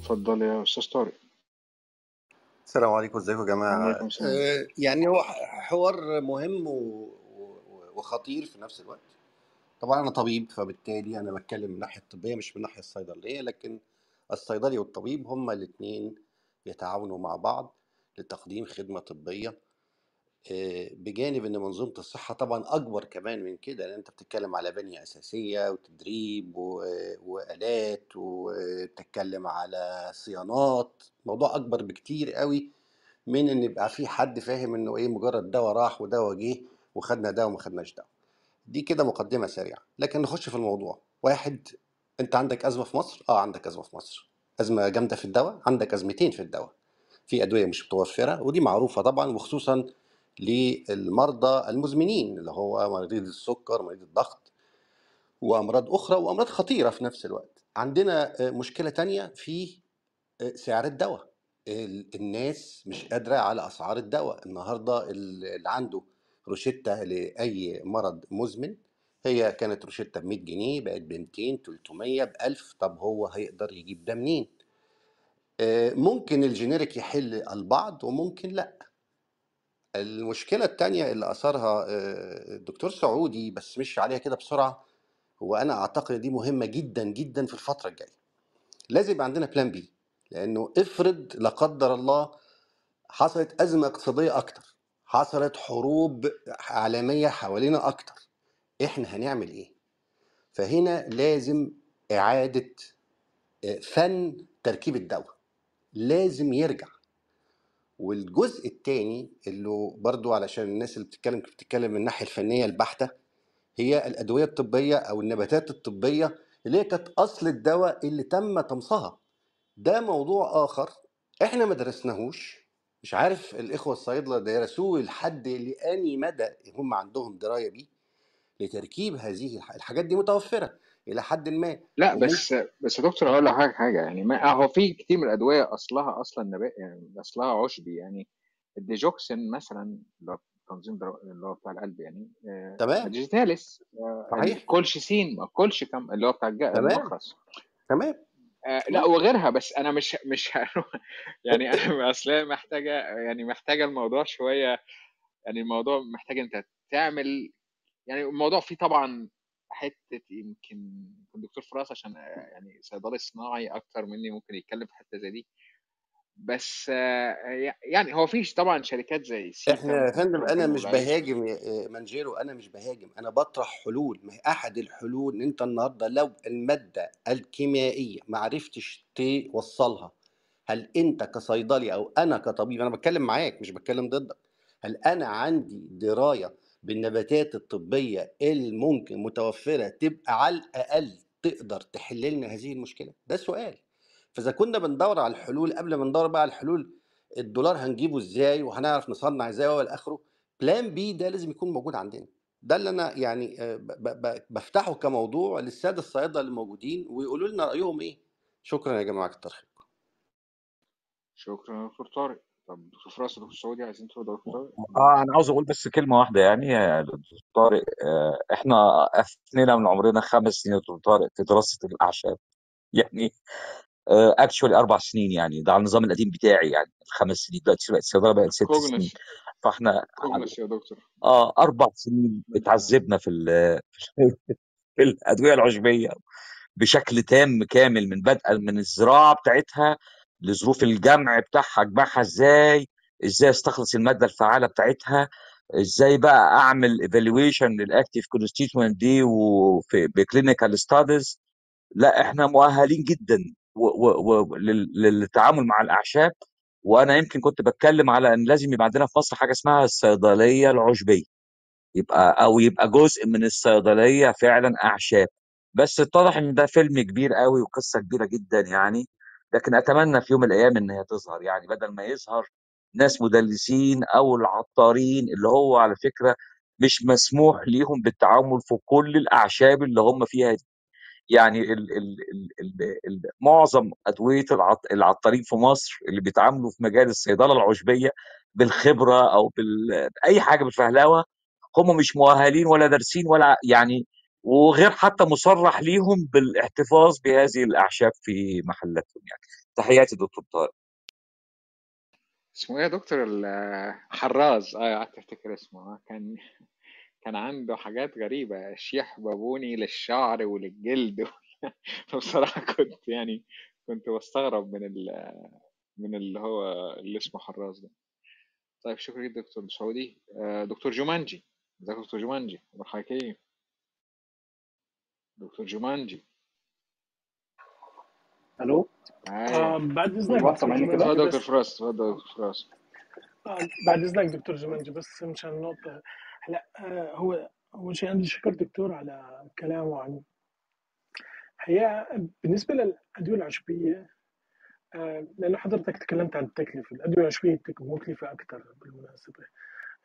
اتفضل يا أستاذ طارق. السلام عليكم إزيكم يا جماعة؟ آه، يعني هو حوار مهم و- وخطير في نفس الوقت. طبعا أنا طبيب فبالتالي أنا بتكلم من الناحيه الطبية مش من الناحيه الصيدلية لكن الصيدلي والطبيب هما الاثنين يتعاونوا مع بعض لتقديم خدمة طبية. آه، بجانب إن منظومة الصحة طبعا أكبر كمان من كده لأن أنت بتتكلم على بنية أساسية وتدريب وآلات وتتكلم على صيانات. موضوع أكبر بكتير قوي من إن يبقى في حد فاهم إنه إيه مجرد دواء راح ودواء جه وخدنا دواء وما خدناش دواء دي كده مقدمة سريعة. لكن نخش في الموضوع. واحد انت عندك أزمة في مصر؟ آه عندك أزمة في مصر. أزمة جامدة في الدواء عندك أزمتين في الدواء. في أدوية مش متوفرة ودي معروفة طبعا وخصوصا للمرضى المزمنين اللي هو مريض السكر مريض الضغط وأمراض أخرى وأمراض خطيرة في نفس الوقت. عندنا آه، مشكلة تانية في آه، سعر الدواء. ال- الناس مش قادرة على أسعار الدواء. النهارده ال- اللي عنده روشتة لأي مرض مزمن هي كانت روشتة ب 100 جنيه بقت ب 200 300 ب 1000 طب هو هيقدر يجيب ده منين؟ آه، ممكن الجينيريك يحل البعض وممكن لأ. المشكلة التانية اللي اثرها آه، الدكتور سعودي بس مش عليها كده بسرعة هو أنا أعتقد دي مهمة جدا جدا في الفترة الجاية. لازم يبقى عندنا بلان بي لأنه افرض لا قدر الله حصلت أزمة اقتصادية أكتر حصلت حروب عالمية حوالينا أكتر إحنا هنعمل إيه؟ فهنا لازم إعادة آه، فن تركيب الدواء. لازم يرجع. والجزء الثاني اللي برضو علشان الناس اللي بتتكلم بتتكلم من الناحية الفنية البحتة هي الأدوية الطبية أو النباتات الطبية اللي هي كانت أصل الدواء اللي تم طمسها. ده موضوع آخر. إحنا ما درسناهوش. مش عارف الإخوة الصيادلة درسوه لحد لأني مدى هم عندهم دراية بيه. لتركيب هذه الح- الحاجات دي متوفرة إلى حد ما. لا بس بس يا دكتور هقول لحضرتك حاجة يعني ما هو في كتير من الأدوية أصلها أصلا نبات يعني أصلها عشبي يعني. الديجوكسين مثلا اللي هو تنظيم اللي هو بتاع القلب يعني آه، تمام. ديجيتاليس آه، صحيح. الكولشيسين الكولشيكم اللي هو بتاع الج- تمام. المخرس تمام. آه، لا وغيرها بس أنا مش مش يعني أنا أصل محتاجة يعني محتاجة الموضوع شوية يعني الموضوع محتاج أنت تعمل يعني الموضوع فيه طبعا حتة يمكن الدكتور فراس عشان آه، يعني صيدلي صناعي أكتر مني ممكن يتكلم في حتة زي دي. بس آه، يعني هو فيش طبعا شركات زي إحنا يا فندم أنا مش بهاجم يا مانجيرو أنا مش بهاجم أنا بطرح حلول. ما هي أحد الحلول إن أنت النهارده لو المادة الكيميائية ما عرفتش توصلها هل أنت كصيدلي أو أنا كطبيب أنا بتكلم معاك مش بتكلم ضدك. هل أنا عندي دراية بالنباتات الطبية الممكن متوفرة تبقى على الأقل تقدر تحل لنا هذه المشكلة؟ ده سؤال فإذا كنا بندور على الحلول قبل ما ندور بقى على الحلول الدولار هنجيبه إزاي؟ وهنعرف نصنع إزاي والى اخره plan B ده لازم يكون موجود عندنا. ده اللي أنا يعني آه، بفتحه كموضوع للسادة الصيادله اللي موجودين ويقولوا لنا رأيهم إيه. شكرا يا جماعة كتر خير شكرا يا دكتور طارق. طب دكتور فراس ودكتور سعودي عايزين تقولوا دكتور آه أنا عاوز أقول بس كلمة واحدة يعني يا دكتور طارق آه إحنا أفنينا من عمرنا خمس سنين دكتور طارق في دراسة الأعشاب. يعني actually أربع سنين يعني ده على النظام القديم بتاعي يعني الخمس سنين. دلوقتي بقت الصيدله بقت ست سنين. فإحنا cognosy يا دكتور. آه أربع سنين اتعذبنا في في الأدوية العشبية بشكل تام كامل من بدء من الزراعة بتاعتها لظروف الجمع بتاعها اجمعها إزاي إزاي أستخلص المادة الفعالة بتاعتها إزاي بقى أعمل evaluation لل active constituent دي وفي preclinical studies لا إحنا مؤهلين جدا للتعامل مع الأعشاب. وأنا يمكن كنت بتكلم على إن لازم يبقى عندنا في مصر حاجة اسمها الصيدلية العشبية. يبقى أو يبقى جزء من الصيدلية فعلا أعشاب. بس اتضح إن ده فيلم كبير قوي وقصة كبيرة جدا يعني. لكن أتمنى في يوم من الأيام إن هي تظهر يعني بدل ما يظهر ناس مدلسين أو العطارين اللي هو على فكرة مش مسموح ليهم بالتعامل في كل الأعشاب اللي هم فيها دي. يعني ال ال ال ال ال معظم أدوية العط العطارين في مصر اللي بيتعاملوا في مجال الصيدلة العشبية بالخبرة أو بال أي حاجة بالفهلوة هم مش مؤهلين ولا دارسين ولا يعني وغير حتى مصرح ليهم بالاحتفاظ بهذه الأعشاب في محلاتهم يعني. تحياتي دكتور طارق. اسمه إيه يا دكتور؟ حراز. آه قعدت أفتكر اسمه. آه، كان كان عنده حاجات غريبة. شيح بابوني للشعر وللجلد. فبصراحة كنت يعني كنت بستغرب من ال من اللي هو اللي اسمه حراز ده. طيب شكرا جدا دكتور. سعودي. آه، دكتور جومانجي. إزيك دكتور جومانجي؟ حضرتك إيه دكتور جومانجي ألو؟ معايا. آه بعد إذنك دكتور اتفضل جمانجي دكتور بس فراس اتفضل دكتور فراس. آه بعد إذنك دكتور جمانجي بس مشان النقطة. هلا آه هو أول شيء أنا بدي اشكر الدكتور على كلامه عن هي بالنسبة للأدوية العشبية آه لأنه حضرتك تكلمت عن التكلفة. الأدوية العشبية بتكون مكلفة أكثر بالمناسبة.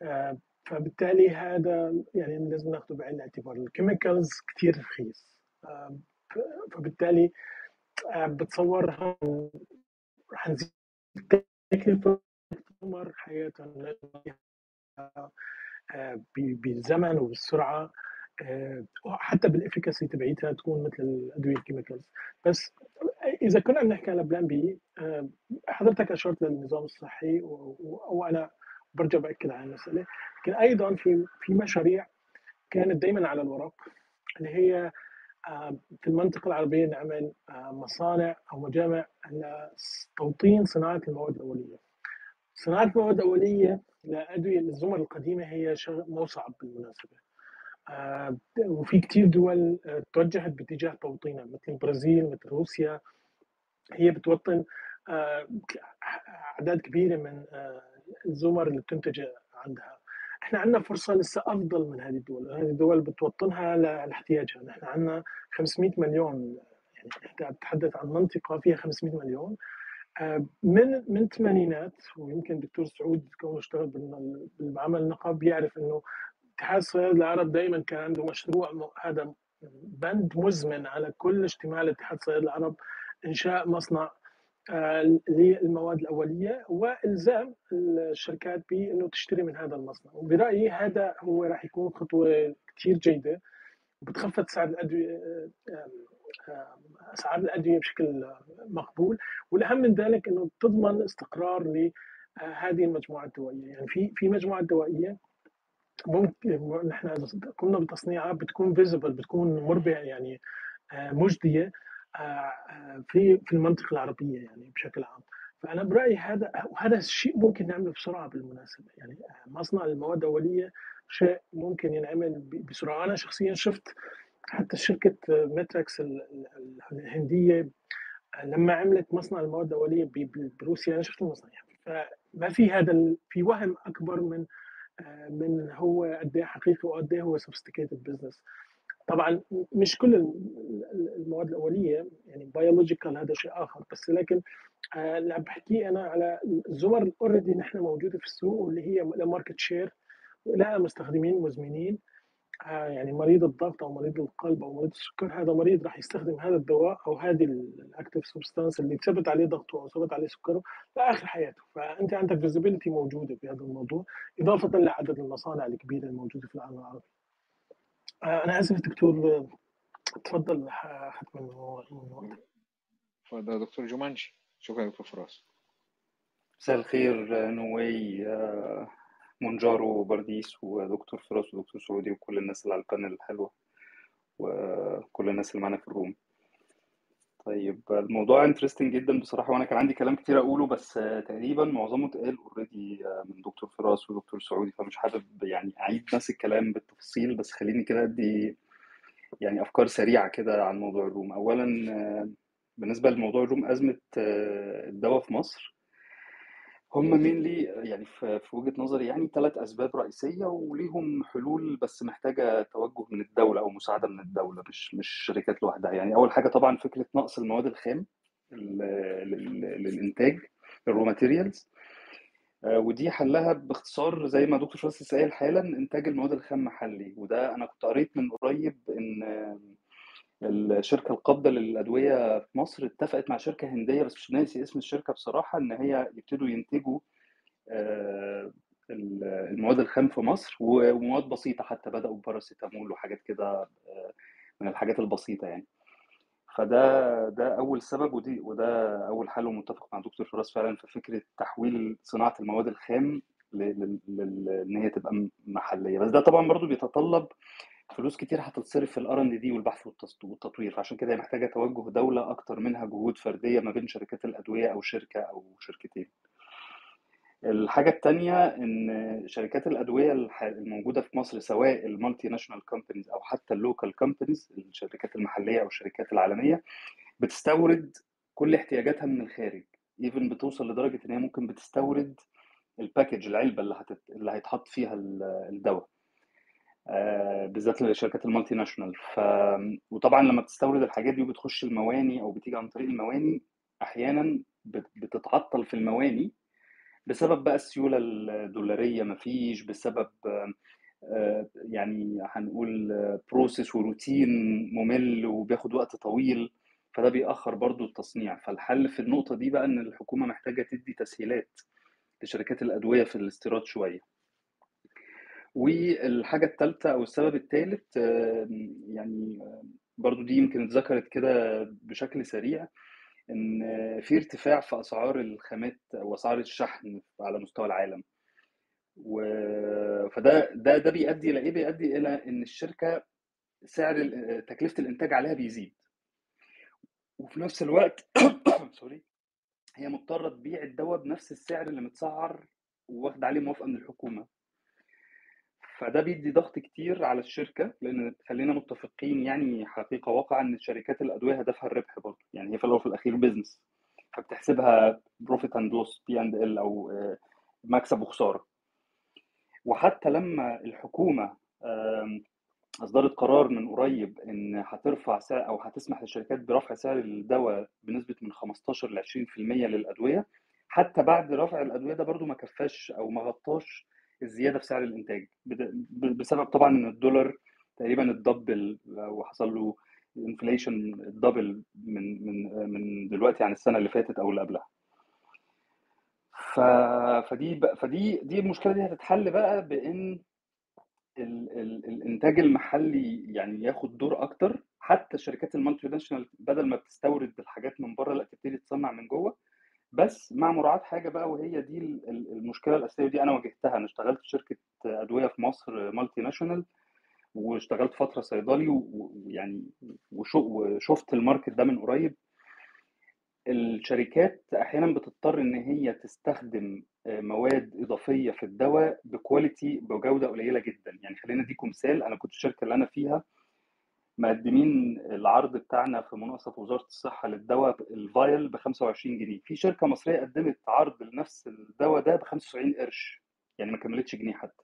آه فبالتالي هذا يعني لازم ناخده بعين الاعتبار. الكيميكالز كثير رخيص. آه فبالتالي آه بتصور رح نزيد التكلفة تمر حياتهم آه، بالزمن وبالسرعة. آه، حتى بال efficacy تبعيتها تكون مثل الأدوية ال chemicals. بس إذا كنا عم نحكي على plan B حضرتك أشرت للنظام الصحي وأنا برجع بأكد على المساله لكن أيضا في في مشاريع كانت دائما على الورق اللي هي في المنطقة العربية نعمل مصانع أو مجامع لتوطين صناعة المواد الأولية. صناعة المواد الأولية لأدوية الزمر القديمة هي شغل مو صعب بالمناسبة. آه وفي كتير دول آه توجهت باتجاه توطينها مثل البرازيل مثل روسيا. هي بتوطن آه أعداد كبيرة من آه الزمر اللي بتنتج عندها. إحنا عندنا فرصة لسه أفضل من هذه الدول، هذه الدول بتوطنها لاحتياجها، نحن عندنا 500 مليون يعني انت بتتحدث عن منطقة فيها 500 مليون. آه، من من الثمانينات ويمكن الدكتور سعود كونه اشتغل بالعمل النقاب يعرف إنه اتحاد الصيادله العرب دائما كان عنده مشروع هذا بند مزمن على كل اجتماع لاتحاد الصيادله العرب إنشاء مصنع للمواد الأولية وإلزام الشركات بأنه تشتري من هذا المصنع. وبرأيي هذا هو راح يكون خطوة كثير جيدة وبتخفض سعر الأدوية آه، اسعار الأدوية بشكل مقبول. والأهم من ذلك إنه تضمن استقرار لهذه المجموعة الدوائية. يعني في في مجموعة دوائية ممكن نحن قمنا بتصنيعها بتكون فيزبل بتكون مربعه يعني آه، مجدية. آه، في في المنطقة العربية يعني بشكل عام. فأنا برأيي هذا وهذا الشيء ممكن نعمله بسرعة بالمناسبة. يعني مصنع المواد الأولية شيء ممكن ينعمل بسرعة. أنا شخصيا شفت حتى شركة ماتريكس الهندية لما عملت مصنع المواد الأولية بروسيا أنا شفت المصنع فما في هذا في وهم أكبر من من هو قد إيه حقيقي وقد إيه هو sophisticated business طبعا مش كل المواد الأولية يعني biological هذا شيء آخر بس لكن اللي عم بحكيه أنا على الزمر already نحن موجودة في السوق واللي هي لها market share لها مستخدمين مزمنين آه، يعني مريض الضغط أو مريض القلب أو مريض السكر هذا مريض راح يستخدم هذا الدواء أو هذه ال active substance اللي ثبت عليه ضغطه أو ثبت عليه سكره لآخر حياته. فأنت عندك feasibility موجودة في هذا الموضوع إضافة لعدد المصانع الكبيرة الموجودة في العالم العربي. آه، أنا آسف دكتور تفضل ختم من تفضل دكتور جومانجي شكرا دكتور فراس. مساء الخير نواي مونجارو وبرديس ودكتور فراس ودكتور سعودي وكل الناس اللي على ال panel الحلوة وكل الناس اللي معانا في ال room. طيب الموضوع interesting جدا بصراحة وأنا كان عندي كلام كتير أقوله بس تقريبا معظمه اتقال already من دكتور فراس ودكتور سعودي فمش حابب يعني أعيد نفس الكلام بالتفصيل بس خليني كده أدي يعني أفكار سريعة كده عن موضوع ال room. اولا بالنسبة لموضوع ال room أزمة الدواء في مصر هم mainly يعني في وجهة نظري يعني ثلاث أسباب رئيسية وليهم حلول بس محتاجة توجه من الدولة أو مساعدة من الدولة مش مش شركات لوحدها. يعني أول حاجة طبعا فكرة نقص المواد الخام للإنتاج ال raw materials ودي حلها باختصار زي ما دكتور فراس قايل حالا إنتاج المواد الخام محلي. وده أنا كنت قريت من قريب إن الشركة القابضة للأدوية في مصر اتفقت مع شركة هندية بس مش ناسي اسم الشركة بصراحة إن هي يبتدوا ينتجوا آه، ال- المواد الخام في مصر ومواد بسيطة حتى بدأوا باراسيتامول وحاجات كده آه، من الحاجات البسيطة يعني. فده ده أول سبب ودي وده أول حل ومتفق مع دكتور فراس فعلا في فكرة تحويل صناعة المواد الخام إن هي تبقى م- محلية. بس ده طبعا برضو بيتطلب فلوس كتير هتتصرف في ال R&D والبحث والتطوير فعشان كده هي محتاجة توجه دولة أكتر منها جهود فردية ما بين شركات الأدوية أو شركة أو شركتين. الحاجة التانية إن شركات الأدوية الح- الموجودة في مصر سواء ال multinational companies أو حتى ال local companies الشركات المحلية أو الشركات العالمية بتستورد كل احتياجاتها من الخارج. even بتوصل لدرجة إن هي ممكن بتستورد ال package العلبة اللي هتت... اللي هيتحط فيها ال- الدواء. بالذات للشركات ال multinational. ف وطبعا لما بتستورد الحاجات دي وبتخش المواني أو بتيجي عن طريق المواني أحيانا بت- بتتعطل في المواني بسبب بقى السيولة الدولارية. مفيش بسبب آه، آه، يعني هنقول process وروتين ممل وبياخد وقت طويل فده بيأخر برضو التصنيع. فالحل في النقطة دي بقى إن الحكومة محتاجة تدي تسهيلات لشركات الأدوية في الاستيراد شوية. والحاجة الثالثة أو السبب الثالث يعني آه، برضو دي يمكن اتذكرت كده بشكل سريع إن آه، في ارتفاع في أسعار الخامات أو أسعار الشحن على مستوى العالم. و... فده ده ده بيؤدي إلى إيه؟ بيؤدي إلى إن الشركة سعر ال- تكلفة الإنتاج عليها بيزيد. وفي نفس الوقت سوري هي مضطرة تبيع الدواء بنفس السعر اللي متسعر وواخد عليه موافقة من الحكومة. فده بيدي ضغط كتير على الشركة لأن خلينا متفقين يعني حقيقة واقع إن شركات الأدوية هدفها الربح برضه يعني هي في الأول وفي الأخير business فبتحسبها profit and loss P and L أو آه، مكسب وخسارة. وحتى لما الحكومة أصدرت قرار من قريب إن هترفع سعر أو هتسمح للشركات برفع سعر الدواء بنسبة من 15 ل 20% للأدوية حتى بعد رفع الأدوية ده برضو ما كفاش أو ما غطاش الزيادة في سعر الإنتاج. بسبب طبعا إن الدولار تقريبا اتدبل أو حصل له inflation ال double من من من دلوقتي عن السنة اللي فاتت أو اللي قبلها. ف... فدي ب... فدي دي المشكلة دي هتتحل بقى بإن ال... ال... الإنتاج المحلي يعني ياخد دور أكتر. حتى الشركات ال multinational بدل ما بتستورد الحاجات من بره لا تبتدي تصنع من جوه. بس مع مراعاة حاجة بقى وهي دي ال- ال- المشكلة الأساسية دي. أنا واجهتها. أنا اشتغلت في شركة أدوية في مصر multinational واشتغلت فترة صيدلي ويعني وشفت ال market ده من قريب. الشركات أحيانا بتضطر إن هي تستخدم آه، مواد إضافية في الدواء ب quality بجودة قليلة جدا. يعني خلينا أديكم مثال. أنا كنت الشركة اللي أنا فيها مقدمين العرض بتاعنا في مناقصة وزارة الصحة للدواء ال vial ب 25 جنيه. في شركة مصرية قدمت عرض لنفس الدواء ده ب 75 قرش يعني ما كملتش جنيه حتى.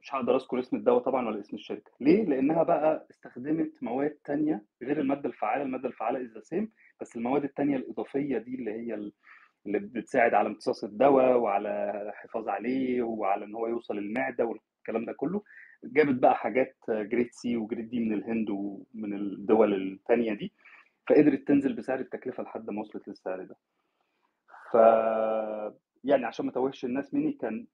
مش هقدر اذكر اسم الدواء طبعا ولا اسم الشركة. ليه؟ لأنها بقى استخدمت مواد تانية غير المادة الفعالة المادة الفعالة is same بس المواد التانية الإضافية دي اللي هي ال- اللي بتساعد على امتصاص الدواء وعلى الحفاظ عليه وعلى إن هو يوصل المعده والكلام ده كله جابت بقى حاجات grade C و grade D من الهند ومن الدول التانية دي فقدرت تنزل بسعر التكلفة لحد ما وصلت للسعر ده. ف يعني عشان ما توهش الناس مني كان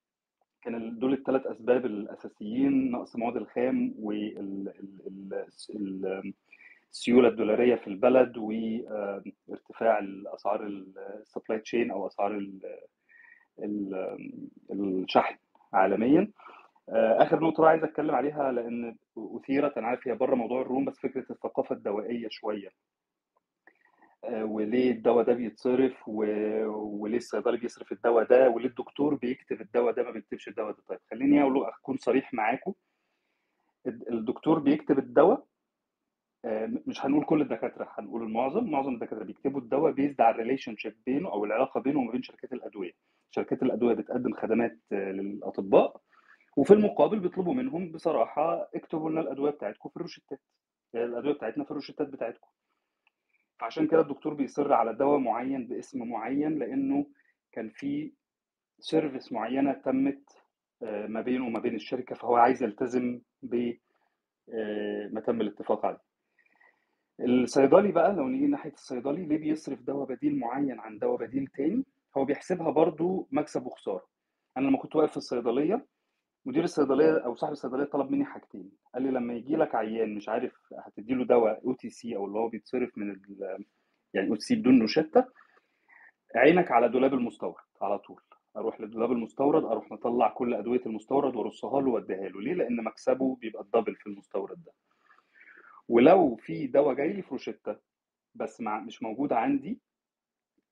كان دول الثلاث أسباب الأساسيين نقص مواد الخام والسيوله الدولارية في البلد وارتفاع الأسعار ال supply chain أو أسعار ال- ال- الشحن عالميا. آه، آخر نقطة عايز أتكلم عليها لأن أثيرت أنا عارف هي بره موضوع ال room بس فكرة الثقافة الدوائية شوية. آه، وليه الدواء ده بيتصرف و... وليه الصيدلي بيصرف الدواء ده وليه الدكتور بيكتب الدواء ده ما بيكتبش الدواء ده. طيب خليني أقول أكون صريح معاكم الد- الدكتور بيكتب الدواء آه، مش هنقول كل الدكاترة هنقول المعظم معظم الدكاترة بيكتبوا الدواء based على ال relationship بينه أو العلاقة بينه وما بين شركات الأدوية. شركات الأدوية بتقدم خدمات آه، للأطباء وفي المقابل بيطلبوا منهم بصراحة اكتبوا لنا الأدوية بتاعتكم في الروشتات. الأدوية بتاعتنا في الروشتات بتاعتكم. فعشان كده الدكتور بيصر على دواء معين باسم معين لأنه كان في service معينة تمت آه، ما بينه وما بين الشركة فهو عايز يلتزم ب آه، ما تم الاتفاق عليه. الصيدلي بقى لو نيجي ناحية الصيدلي ليه بيصرف دواء بديل معين عن دواء بديل تاني؟ هو بيحسبها برضو مكسب وخسارة. أنا لما كنت واقف في الصيدلية مدير الصيدلية أو صاحب الصيدلية طلب مني حاجتين. قال لي لما يجي لك عيان مش عارف هتدي له دواء OTC أو اللي هو بيتصرف من ال- يعني OTC بدون روشتة عينك على دولاب المستورد على طول. أروح للدولاب المستورد أروح مطلع كل أدوية المستورد وأرصها له وأديها له. ليه؟ لأن مكسبه بيبقى ال double في المستورد ده. ولو في دواء جاي لي في روشتة بس مع مش موجود عندي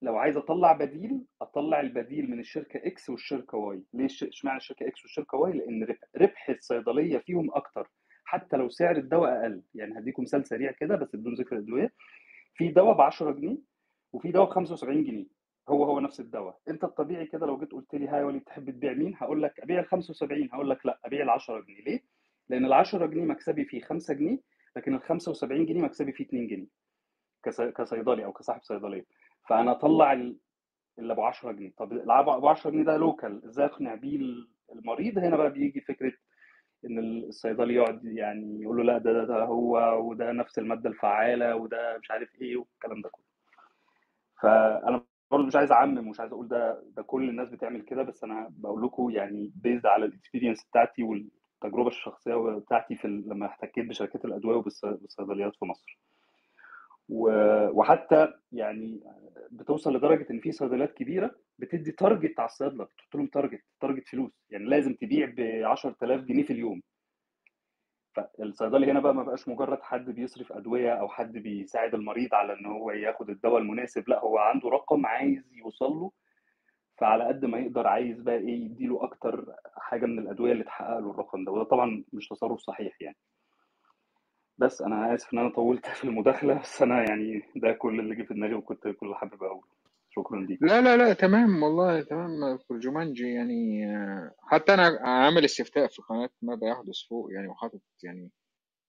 لو عايز أطلع بديل أطلع البديل من الشركة X والشركة Y ليه اشمعنى الشركة X والشركة Y لأن ربح الصيدلية فيهم أكتر. حتى لو سعر الدواء أقل. يعني هديكم مثال سريع كده بس بدون ذكر الادويه في دواء ب 10 جنيه وفي دواء ب 75 جنيه. هو هو نفس الدواء. أنت الطبيعي كده لو جيت قلت لي هاي ولي بتحب تبيع مين؟ هقول لك أبيع ال 75 هقول لك لا أبيع ال 10 جنيه. ليه؟ لأن ال 10 جنيه مكسبي فيه 5 جنيه لكن ال 75 جنيه مكسبي فيه 2 جنيه. كص- كصيدلي أو كصاحب صيدلية. فأنا أطلع ال- اللي ابو 10 جنيه. طب ابو 10 جنيه ده لوكال إزاي أقنع بيه المريض؟ هنا بقى بيجي فكرة إن الصيدلي يقعد يعني يقول له لا ده, ده, ده هو وده نفس المادة الفعالة وده مش عارف إيه والكلام ده كله. فأنا برضه مش عايز أعمم ومش عايز أقول ده ده كل الناس بتعمل كده بس أنا بقول لكم يعني based على ال experience بتاعتي والتجربة الشخصية بتاعتي في لما احتكيت بشركات الأدوية وبالصيدليات في مصر. وحتى يعني بتوصل لدرجة إن في صيدليات كبيرة بتدي target على الصيادلة بتحط لهم target target فلوس. يعني لازم تبيع ب 10000 جنيه في اليوم. فالصيدلي هنا بقى ما بقاش مجرد حد بيصرف أدوية أو حد بيساعد المريض على إن هو ياخد الدواء المناسب لا هو عنده رقم عايز يوصل له. فعلى قد ما يقدر عايز بقى إيه يديله أكتر حاجة من الأدوية اللي تحقق له الرقم ده. وده طبعا مش تصرف صحيح يعني. بس أنا آسف إن أنا طولت في المداخلة بس أنا يعني ده كل اللي جه في دماغي وكنت كل اللي حابب أقوله. شكرا ليك. لا لا لا تمام والله تمام. في جومانجي يعني آه، حتى أنا عامل استفتاء في قناة ماذا يحدث فوق يعني وحاطط يعني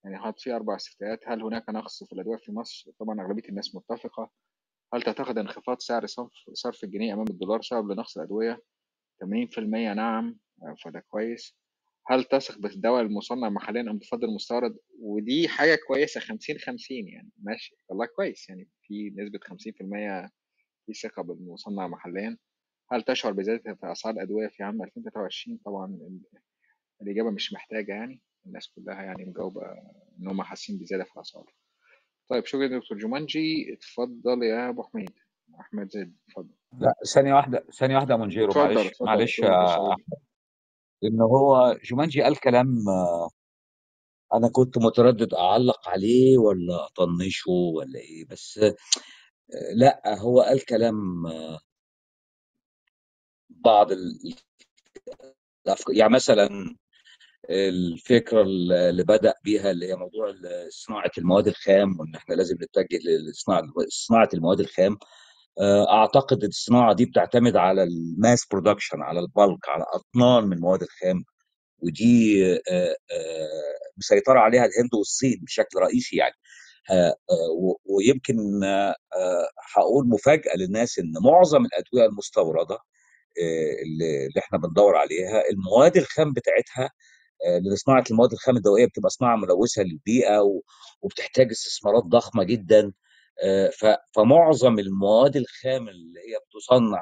يعني حاطط فيه أربع استفتاءات. هل هناك نقص في الادويه في مصر؟ طبعا أغلبية الناس متفقة. هل تعتقد انخفاض سعر صرف صرف الجنيه أمام الدولار سبب لنقص الأدوية؟ 80% نعم آه، فده كويس. هل تثق بالدواء المصنع محليا أم تفضل المستورد؟ ودي حاجة كويسة 50 50 يعني ماشي. والله كويس يعني في نسبة 50% في ثقة بالمصنع محليا. هل تشعر بزيادة في أسعار الأدوية في عام 2023 طبعا ال- الإجابة مش محتاجة يعني. الناس كلها يعني مجاوبة إن هم حاسين بزيادة في الأسعار. طيب شكرا دكتور جومانجي. اتفضل يا أبو حميد. أحمد زيد اتفضل. لا ثانية واحدة ثانية واحدة منجيرو معلش معلش إن هو جومانجي قال كلام أنا كنت متردد أعلق عليه ولا أطنشه ولا إيه بس لأ هو قال كلام بعض ال- الأفكار يعني مثلا الفكرة اللي بدأ بيها اللي هي موضوع صناعة المواد الخام وإن إحنا لازم نتجه لصناعة صناعة المواد الخام. آه، أعتقد الصناعة دي بتعتمد على ال mass production على ال bulk على أطنان من المواد الخام. ودي آه، آه، مسيطرة عليها الهند والصين بشكل رئيسي يعني. ويمكن هقول مفاجأة للناس إن معظم الأدوية المستوردة آه، اللي إحنا بندور عليها المواد الخام بتاعتها آه، لأن صناعة المواد الخام الدوائية بتبقى صناعة ملوثة للبيئة وبتحتاج استثمارات ضخمة جدا. فمعظم المواد الخام اللي هي بتصنع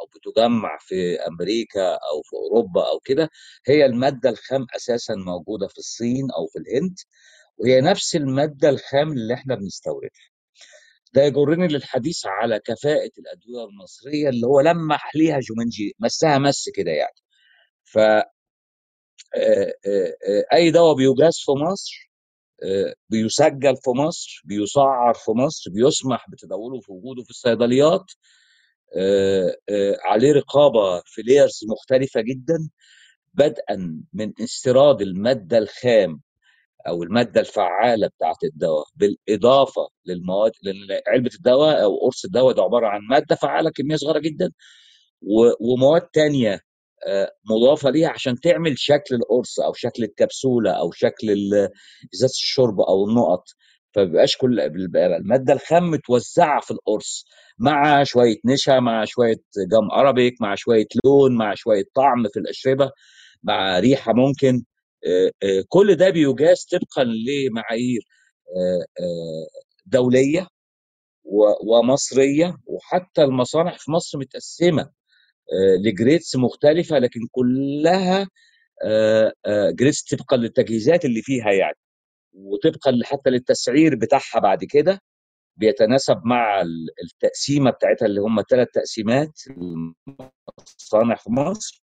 أو بتجمع في أمريكا أو في أوروبا أو كده هي المادة الخام أساسا موجودة في الصين أو في الهند وهي نفس المادة الخام اللي إحنا بنستوردها. ده يجرني للحديث على كفاءة الأدوية المصرية اللي هو لمح ليها جومنجي مسها مس كده يعني. ف آه، آه، آه، أي دواء بيجاز في مصر آه، بيسجل في مصر بيسعر في مصر بيسمح بتداوله في وجوده في الصيدليات آه، آه، عليه رقابة في لايرز مختلفة جدا بدءا من استيراد المادة الخام أو المادة الفعالة بتاعت الدواء بالإضافة للمواد علبه الدواء أو قرص الدواء ده عبارة عن مادة فعالة كمية صغيرة جدا ومواد تانية آه، مضافة ليها عشان تعمل شكل القرص أو شكل الكبسولة أو شكل إزازة الشرب أو النقط فبيبقاش كل المادة الخام متوزعة في القرص مع شوية نشا مع شوية gum arabic مع شوية لون مع شوية طعم في الأشربة مع ريحة ممكن. آه، آه، كل ده بيجاز طبقا لمعايير دولية ومصرية وحتى المصانع في مصر متقسمة. ل grades مختلفة لكن كلها grades طبقا للتجهيزات اللي فيها يعني وطبقا حتى للتسعير بتاعها بعد كده بيتناسب مع ال- التقسيمة بتاعتها اللي هم ثلاث تقسيمات المصانع في مصر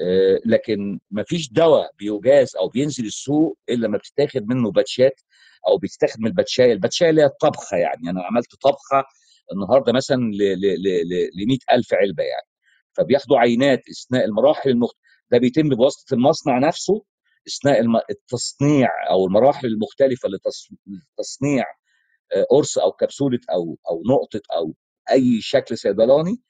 آه، لكن مفيش دواء بيجاز أو بينزل السوق إلا لما بتتاخد منه باتشات أو بيتاخد من الباتشاية الباتشاية اللي هي الطبخة يعني أنا عملت طبخة النهارده مثلا ل 100000 علبة يعني فبياخدوا عينات أثناء المراحل المخت... ده بيتم بواسطة المصنع نفسه أثناء. التصنيع أو المراحل المختلفة لتص... لتصنيع آه، قرص أو كبسولة أو أو نقطة أو أي شكل صيدلاني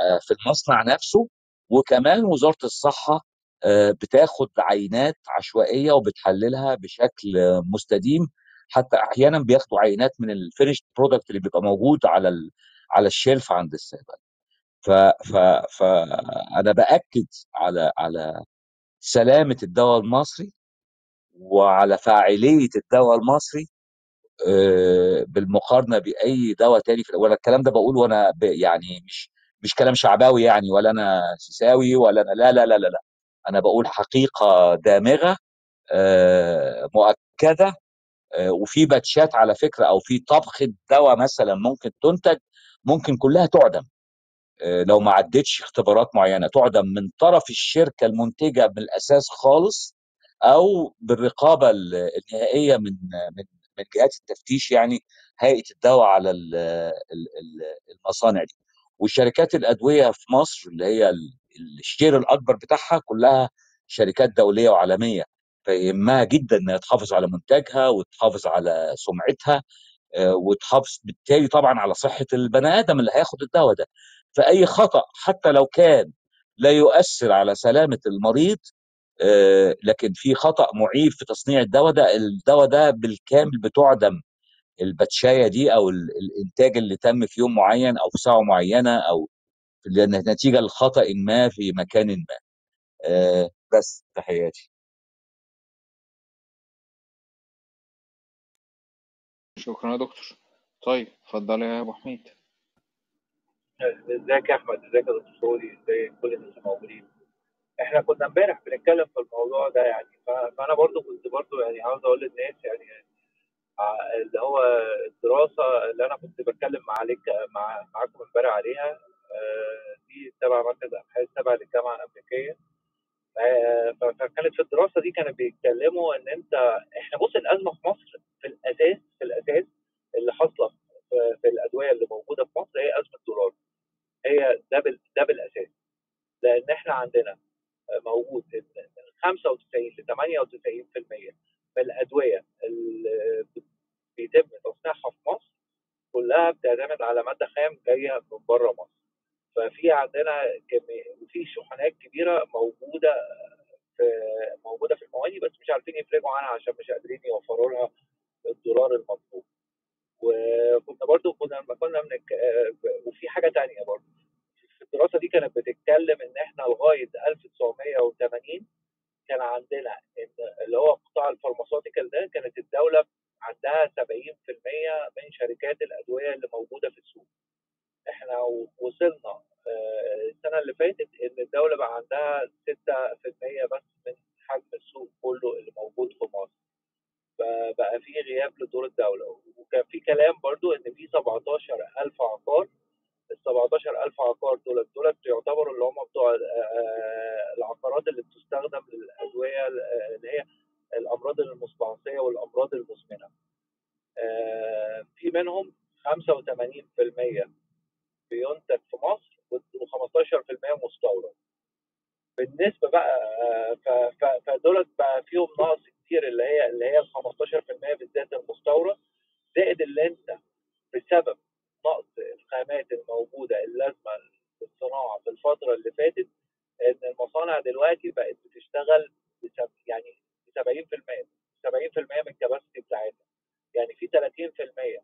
آه، في المصنع نفسه وكمان وزارة الصحة آه، بتاخد عينات عشوائية وبتحللها بشكل مستديم حتى أحيانا بياخدوا عينات من ال finished product اللي بيبقى موجود على ال... على ال shelf عند الصيدله ف ف فانا بأكد على على سلامة الدواء المصري وعلى فاعلية الدواء المصري آه، بالمقارنة بأي دواء تاني في ولا الكلام ده بقول وأنا يعني مش مش كلام شعباوي يعني ولا أنا سيساوي ولا أنا لا لا لا لا, لا. أنا بقول حقيقة دامغة آه، مؤكدة وفي باتشات على فكرة أو في طبخه دواء مثلا ممكن تنتج ممكن كلها تعدم. آه، لو ما عدتش اختبارات معينة تعدم من طرف الشركة المنتجة من الاساس خالص أو بالرقابة ال- النهائية من من من جهات التفتيش يعني هيئة الدواء على ال- ال- ال- المصانع دي. والشركات الأدوية في مصر اللي هي ال- الشير الأكبر بتاعها كلها شركات دولية وعالمية. فيهمها جدا إنها تحافظ على منتجها وتحافظ على سمعتها آه، وتحافظ بالتالي طبعا على صحة البني آدم اللي هياخد الدواء ده. فأي خطأ حتى لو كان لا يؤثر على سلامة المريض آه، لكن في خطأ معيب في تصنيع الدواء ده الدواء ده بالكامل بتعدم الباتشاية دي أو ال- الإنتاج اللي تم في يوم معين أو في ساعة معينة أو نتيجة لخطأ ما في مكان ما. آه، بس تحياتي شكرا يا دكتور. طيب اتفضل يا أبو حميد. ازيك يا أحمد؟ ازيك يا دكتور سوري ازي كل الناس الموجودين إحنا كنا امبارح بنتكلم في الموضوع ده يعني. فأنا برضو كنت برضو يعني عاوز أقول للناس يعني اللي هو الدراسة اللي أنا كنت بتكلم عليك مع معاكم امبارح عليها آه، دي تبع مركز أبحاث تبع للجامعه الأمريكية. فكانت في الدراسة دي كانوا بيتكلموا إن أنت إحنا بص الأزمة في مصر في الأساس في الأساس اللي حاصلة في الأدوية اللي موجودة في مصر هي أزمة دولار. هي ده بال- ده بالأساس. لأن إحنا عندنا موجود من 95 ل 98% من الأدوية اللي بيتم تصنيعها في مصر كلها بتعتمد على مادة خام جاية من بره مصر. ففي عندنا وفي شحنات كبيرة موجودة في موجودة في المواني بس مش عارفين يفرجوا عنها عشان مش قادرين يوفروا لها الدولار المطلوب وكنا برضو كنا لما كنا من وفي حاجة تانية برضو في الدراسة دي كانت بتتكلم إن إحنا لغاية 1980 كان عندنا إن اللي هو قطاع الفارماسيوتيكال ده كانت الدولة عندها 70% من شركات الأدوية اللي موجودة في السوق. إحنا وصلنا آه، السنة اللي فاتت إن الدولة بقى عندها 6% بس من حجم السوق كله اللي موجود في مصر. فبقى في غياب لدور الدولة وكان في كلام برضو إن في 17000 عقار ال 17000 عقار دول دول يعتبروا اللي هم بتوع آه، العقارات اللي بتستخدم للادويه اللي هي الأمراض المستعصيه والأمراض المزمنة. آه، في منهم 85% بينتج في مصر و15% مستورد. بالنسبة بقى آه، ف- ف- فدول بقى فيهم نقص كتير اللي هي اللي هي ال 15% بالذات المستورد زائد اللي انت بسبب نقص الخامات الموجودة اللازمة في الصناعه في الفترة اللي فاتت إن المصانع دلوقتي بقت بتشتغل يعني ب 70% 70% من الكباسيتي بتاعتها يعني في 30%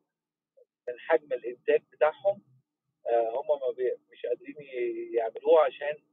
من حجم الإنتاج بتاعهم discussion.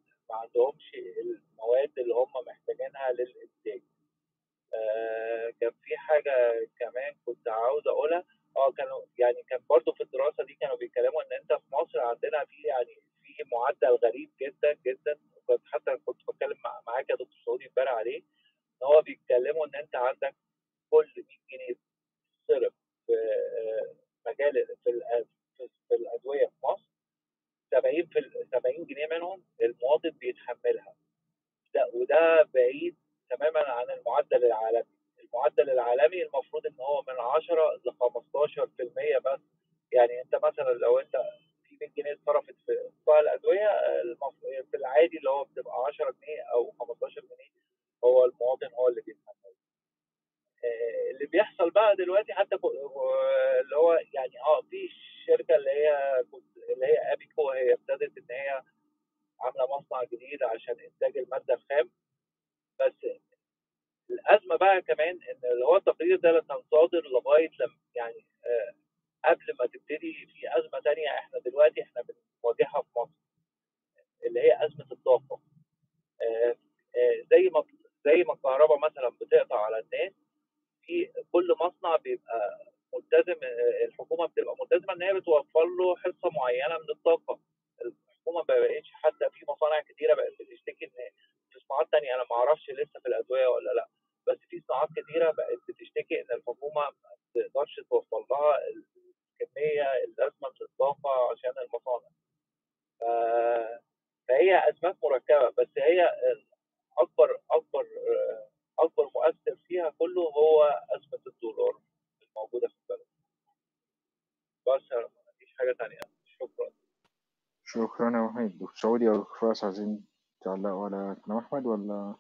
فراس عايزين تعلقوا على كلام أحمد ولا؟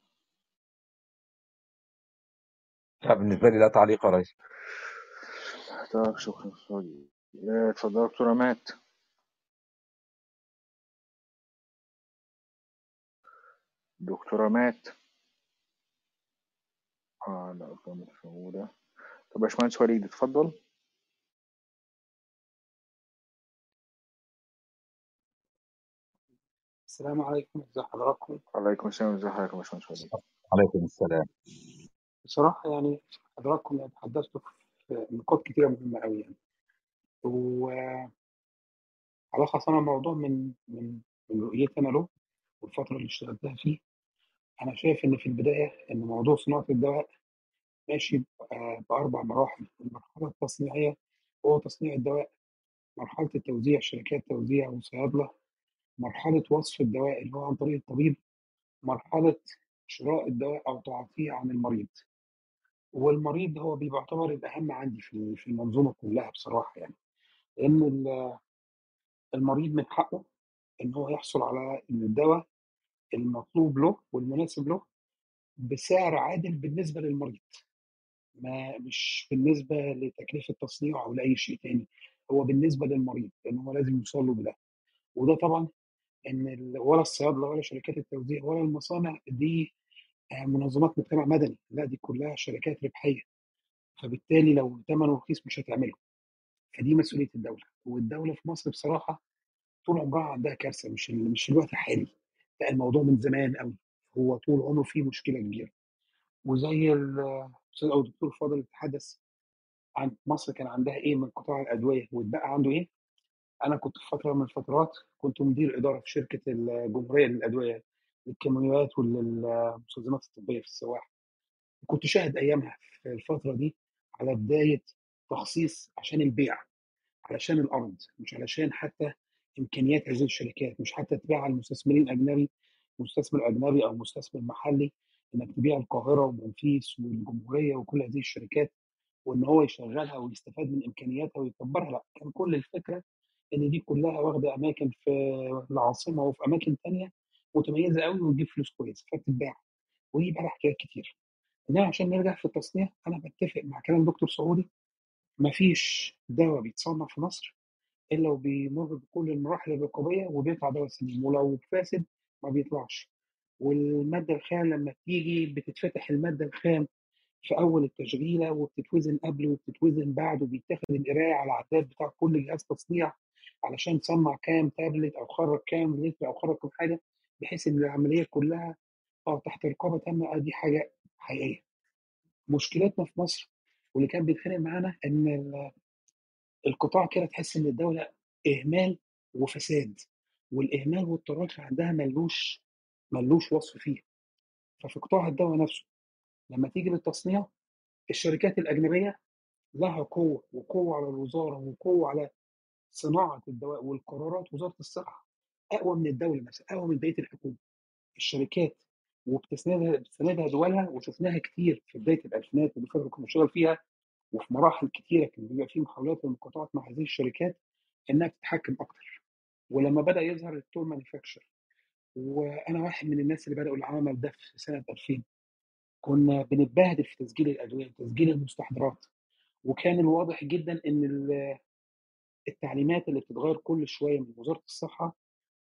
لا بالنسبة لي لا تعليق يا ريس طيب شكرا. آه، اتفضل يا دكتور عماد دكتور عماد آه لا مش موجودة طب يا باشمهندس وليد اتفضل. السلام عليكم ازي حضراتكم عليكم السلام ازي حضرتك يا باشمهندس عليكم السلام. بصراحة يعني حضراتكم يعني تحدثتوا في نقاط كتيرة مهمة قوي يعني. وألخص أنا الموضوع من من من رؤيتي أنا له والفترة اللي اشتغلتها فيه. أنا شايف إن في البداية إن موضوع صناعة الدواء ماشي آه، بأربع مراحل. المرحلة التصنيعية هو تصنيع الدواء مرحلة التوزيع شركات توزيع وصيادلة مرحلة وصف الدواء اللي هو عن طريق الطبيب مرحلة شراء الدواء أو تعاطيه عن المريض. والمريض هو بيبقى يعتبر الأهم عندي في في المنظومة كلها بصراحة يعني لأن ال- المريض من حقه إن هو يحصل على الدواء المطلوب له والمناسب له بسعر عادل بالنسبة للمريض. ما مش بالنسبة لتكلفة تصنيعه أو لأي شيء تاني هو بالنسبة للمريض لأن هو لازم يوصل له بده. وده طبعا ال- ولا الصيادلة ولا شركات التوزيع ولا المصانع دي آه، منظمات مجتمع مدني لا دي كلها شركات ربحية. فبالتالي لو ثمنه رخيص مش هتعمله. فدي مسؤولية الدولة. والدولة في مصر بصراحة طول عمرها عندها كارثة مش مش الوقت الحالي. لا الموضوع من زمان قوي هو طول عمره فيه مشكلة كبيرة. وزي الاستاذ أو الدكتور فاضل اتحدث عن مصر كان عندها إيه من قطاع الأدوية واتبقى عنده إيه؟ أنا كنت في فترة من الفترات كنت مدير إدارة في شركة الجمهورية للأدوية للكيماويات وللمستلزمات الطبية في السواح كنت شاهد أيامها في الفترة دي على بداية تخصيص عشان البيع علشان الأرض مش علشان حتى إمكانيات هذه الشركات مش حتى تبيع لمستثمرين اجنبي مستثمر أجنبي أو مستثمر محلي إنك تبيع القاهرة ومنفيس والجمهورية وكل هذه الشركات وإن هو يشغلها ويستفاد من إمكانياتها ويكبرها لأ كان كل الفكرة إن دي كلها واخدة أماكن في العاصمة وفي أماكن تانية متميزة قوي وتجيب فلوس كويسة فبتتباع. ودي بقى حكايات كتير. انما عشان نرجع في التصنيع أنا بتفق مع كلام دكتور سعودي مفيش دواء بيتصنع في مصر إلا وبيمر بكل المراحل الرقابية وبيطلع دواء سليم ولو فاسد ما بيطلعش. والمادة الخام لما بتيجي بتتفتح المادة الخام في أول التشغيلة وبتتوزن قبل وبتتوزن بعد وبيتاخد القراية على العداد بتاع كل جهاز تصنيع علشان تصنع كام تابلت أو خرج كام لتر أو خرج كام حاجة بحيث إن العملية كلها تحت رقابة تامة. آه دي حاجة حقيقية. مشكلتنا في مصر واللي كان بيتخانق معانا إن ال- القطاع كده تحس إن الدولة إهمال وفساد والإهمال والتراخي عندها ملوش ملوش وصف فيه. ففي قطاع الدواء نفسه لما تيجي للتصنيع الشركات الأجنبية لها قوة وقوة على الوزارة وقوة على صناعة الدواء والقرارات وزارة الصحة أقوى من الدولة نفسها أقوى من بقية الحكومة. الشركات وبتسندها بتسندها دولها وشفناها كتير في بداية الألفينات اللي فاتت كنا بنشتغل فيها وفي مراحل كتيرة كان بيبقى في محاولات للمقاطعات مع هذه الشركات إنها تتحكم أكتر. ولما بدأ يظهر التول مانيفاكتشر وأنا واحد من الناس اللي بدأوا العمل ده في سنة 2000 كنا بنتبهدل في تسجيل الأدوية تسجيل المستحضرات. وكان الواضح جدا إن التعليمات اللي بتتغير كل شوية من وزارة الصحة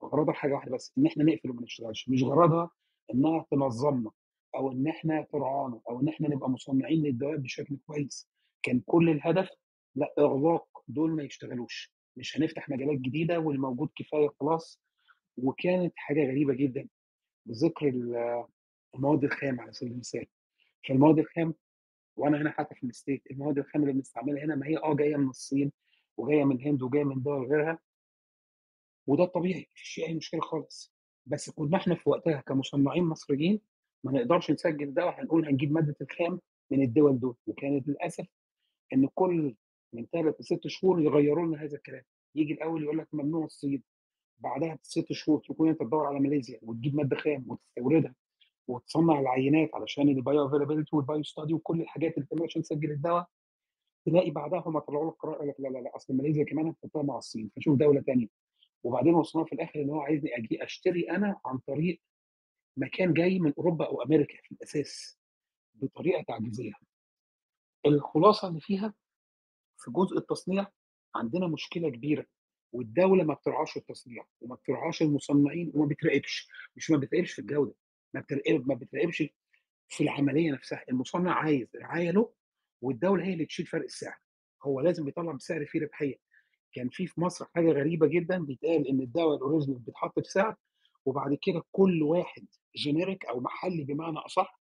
غرضها حاجة واحدة بس إن إحنا نقفل وما نشتغلش. مش غرضها إنها تنظمنا أو إن إحنا ترعانا أو إن إحنا نبقى مصنعين للدواء بشكل كويس. كان كل الهدف لا إغلاق دول ما يشتغلوش. مش هنفتح مجالات جديدة والموجود كفاية خلاص. وكانت حاجة غريبة جدا بذكر ال- المواد الخام على سبيل المثال. فالمواد الخام وأنا هنا حتى في الستيت المواد الخام اللي بنستعملها هنا ما هي آه جاية من الصين وجاية من الهند وجاية من دول غيرها. وده الطبيعي مفيش أي مشكلة خالص. بس كنا إحنا في وقتها كمصنعين مصريين ما نقدرش نسجل دواء هنقول هنجيب مادة الخام من الدول دول. وكانت للأسف إن كل من ثلاث لست شهور يغيروا لنا هذا الكلام. يجي الأول يقول لك ممنوع الصين بعدها بست شهور تكون أنت تدور على ماليزيا وتجيب مادة خام وتستوردها وتصنع العينات علشان ال bioavailability وال bio study وكل الحاجات اللي بتعمل عشان تسجل الدواء. تلاقي بعدها هم طلعوا لك قرار قال لك لا لا لا أصل ماليزيا كمان هتحطها مع الصين فشوف دولة ثانية وبعدين وصلنا في الآخر إن هو عايزني أجي أشتري أنا عن طريق مكان جاي من أوروبا أو أمريكا في الأساس بطريقة تعجيزية. الخلاصة اللي فيها في جزء التصنيع عندنا مشكلة كبيرة والدولة ما بترعاش التصنيع وما بترعاش المصنعين وما بتراقبش مش ما بتراقبش في الجودة ما بتراقب ما بتراقبش في العملية نفسها. المصنع عايز رعاية له والدولة هي اللي تشيل فرق السعر. هو لازم يطلع بسعر فيه ربحية. كان في في مصر حاجة غريبة جدا بيتقال إن الدواء الأوريجينال بيتحط بسعر وبعد كده كل واحد جينيريك أو محلي بمعنى أصح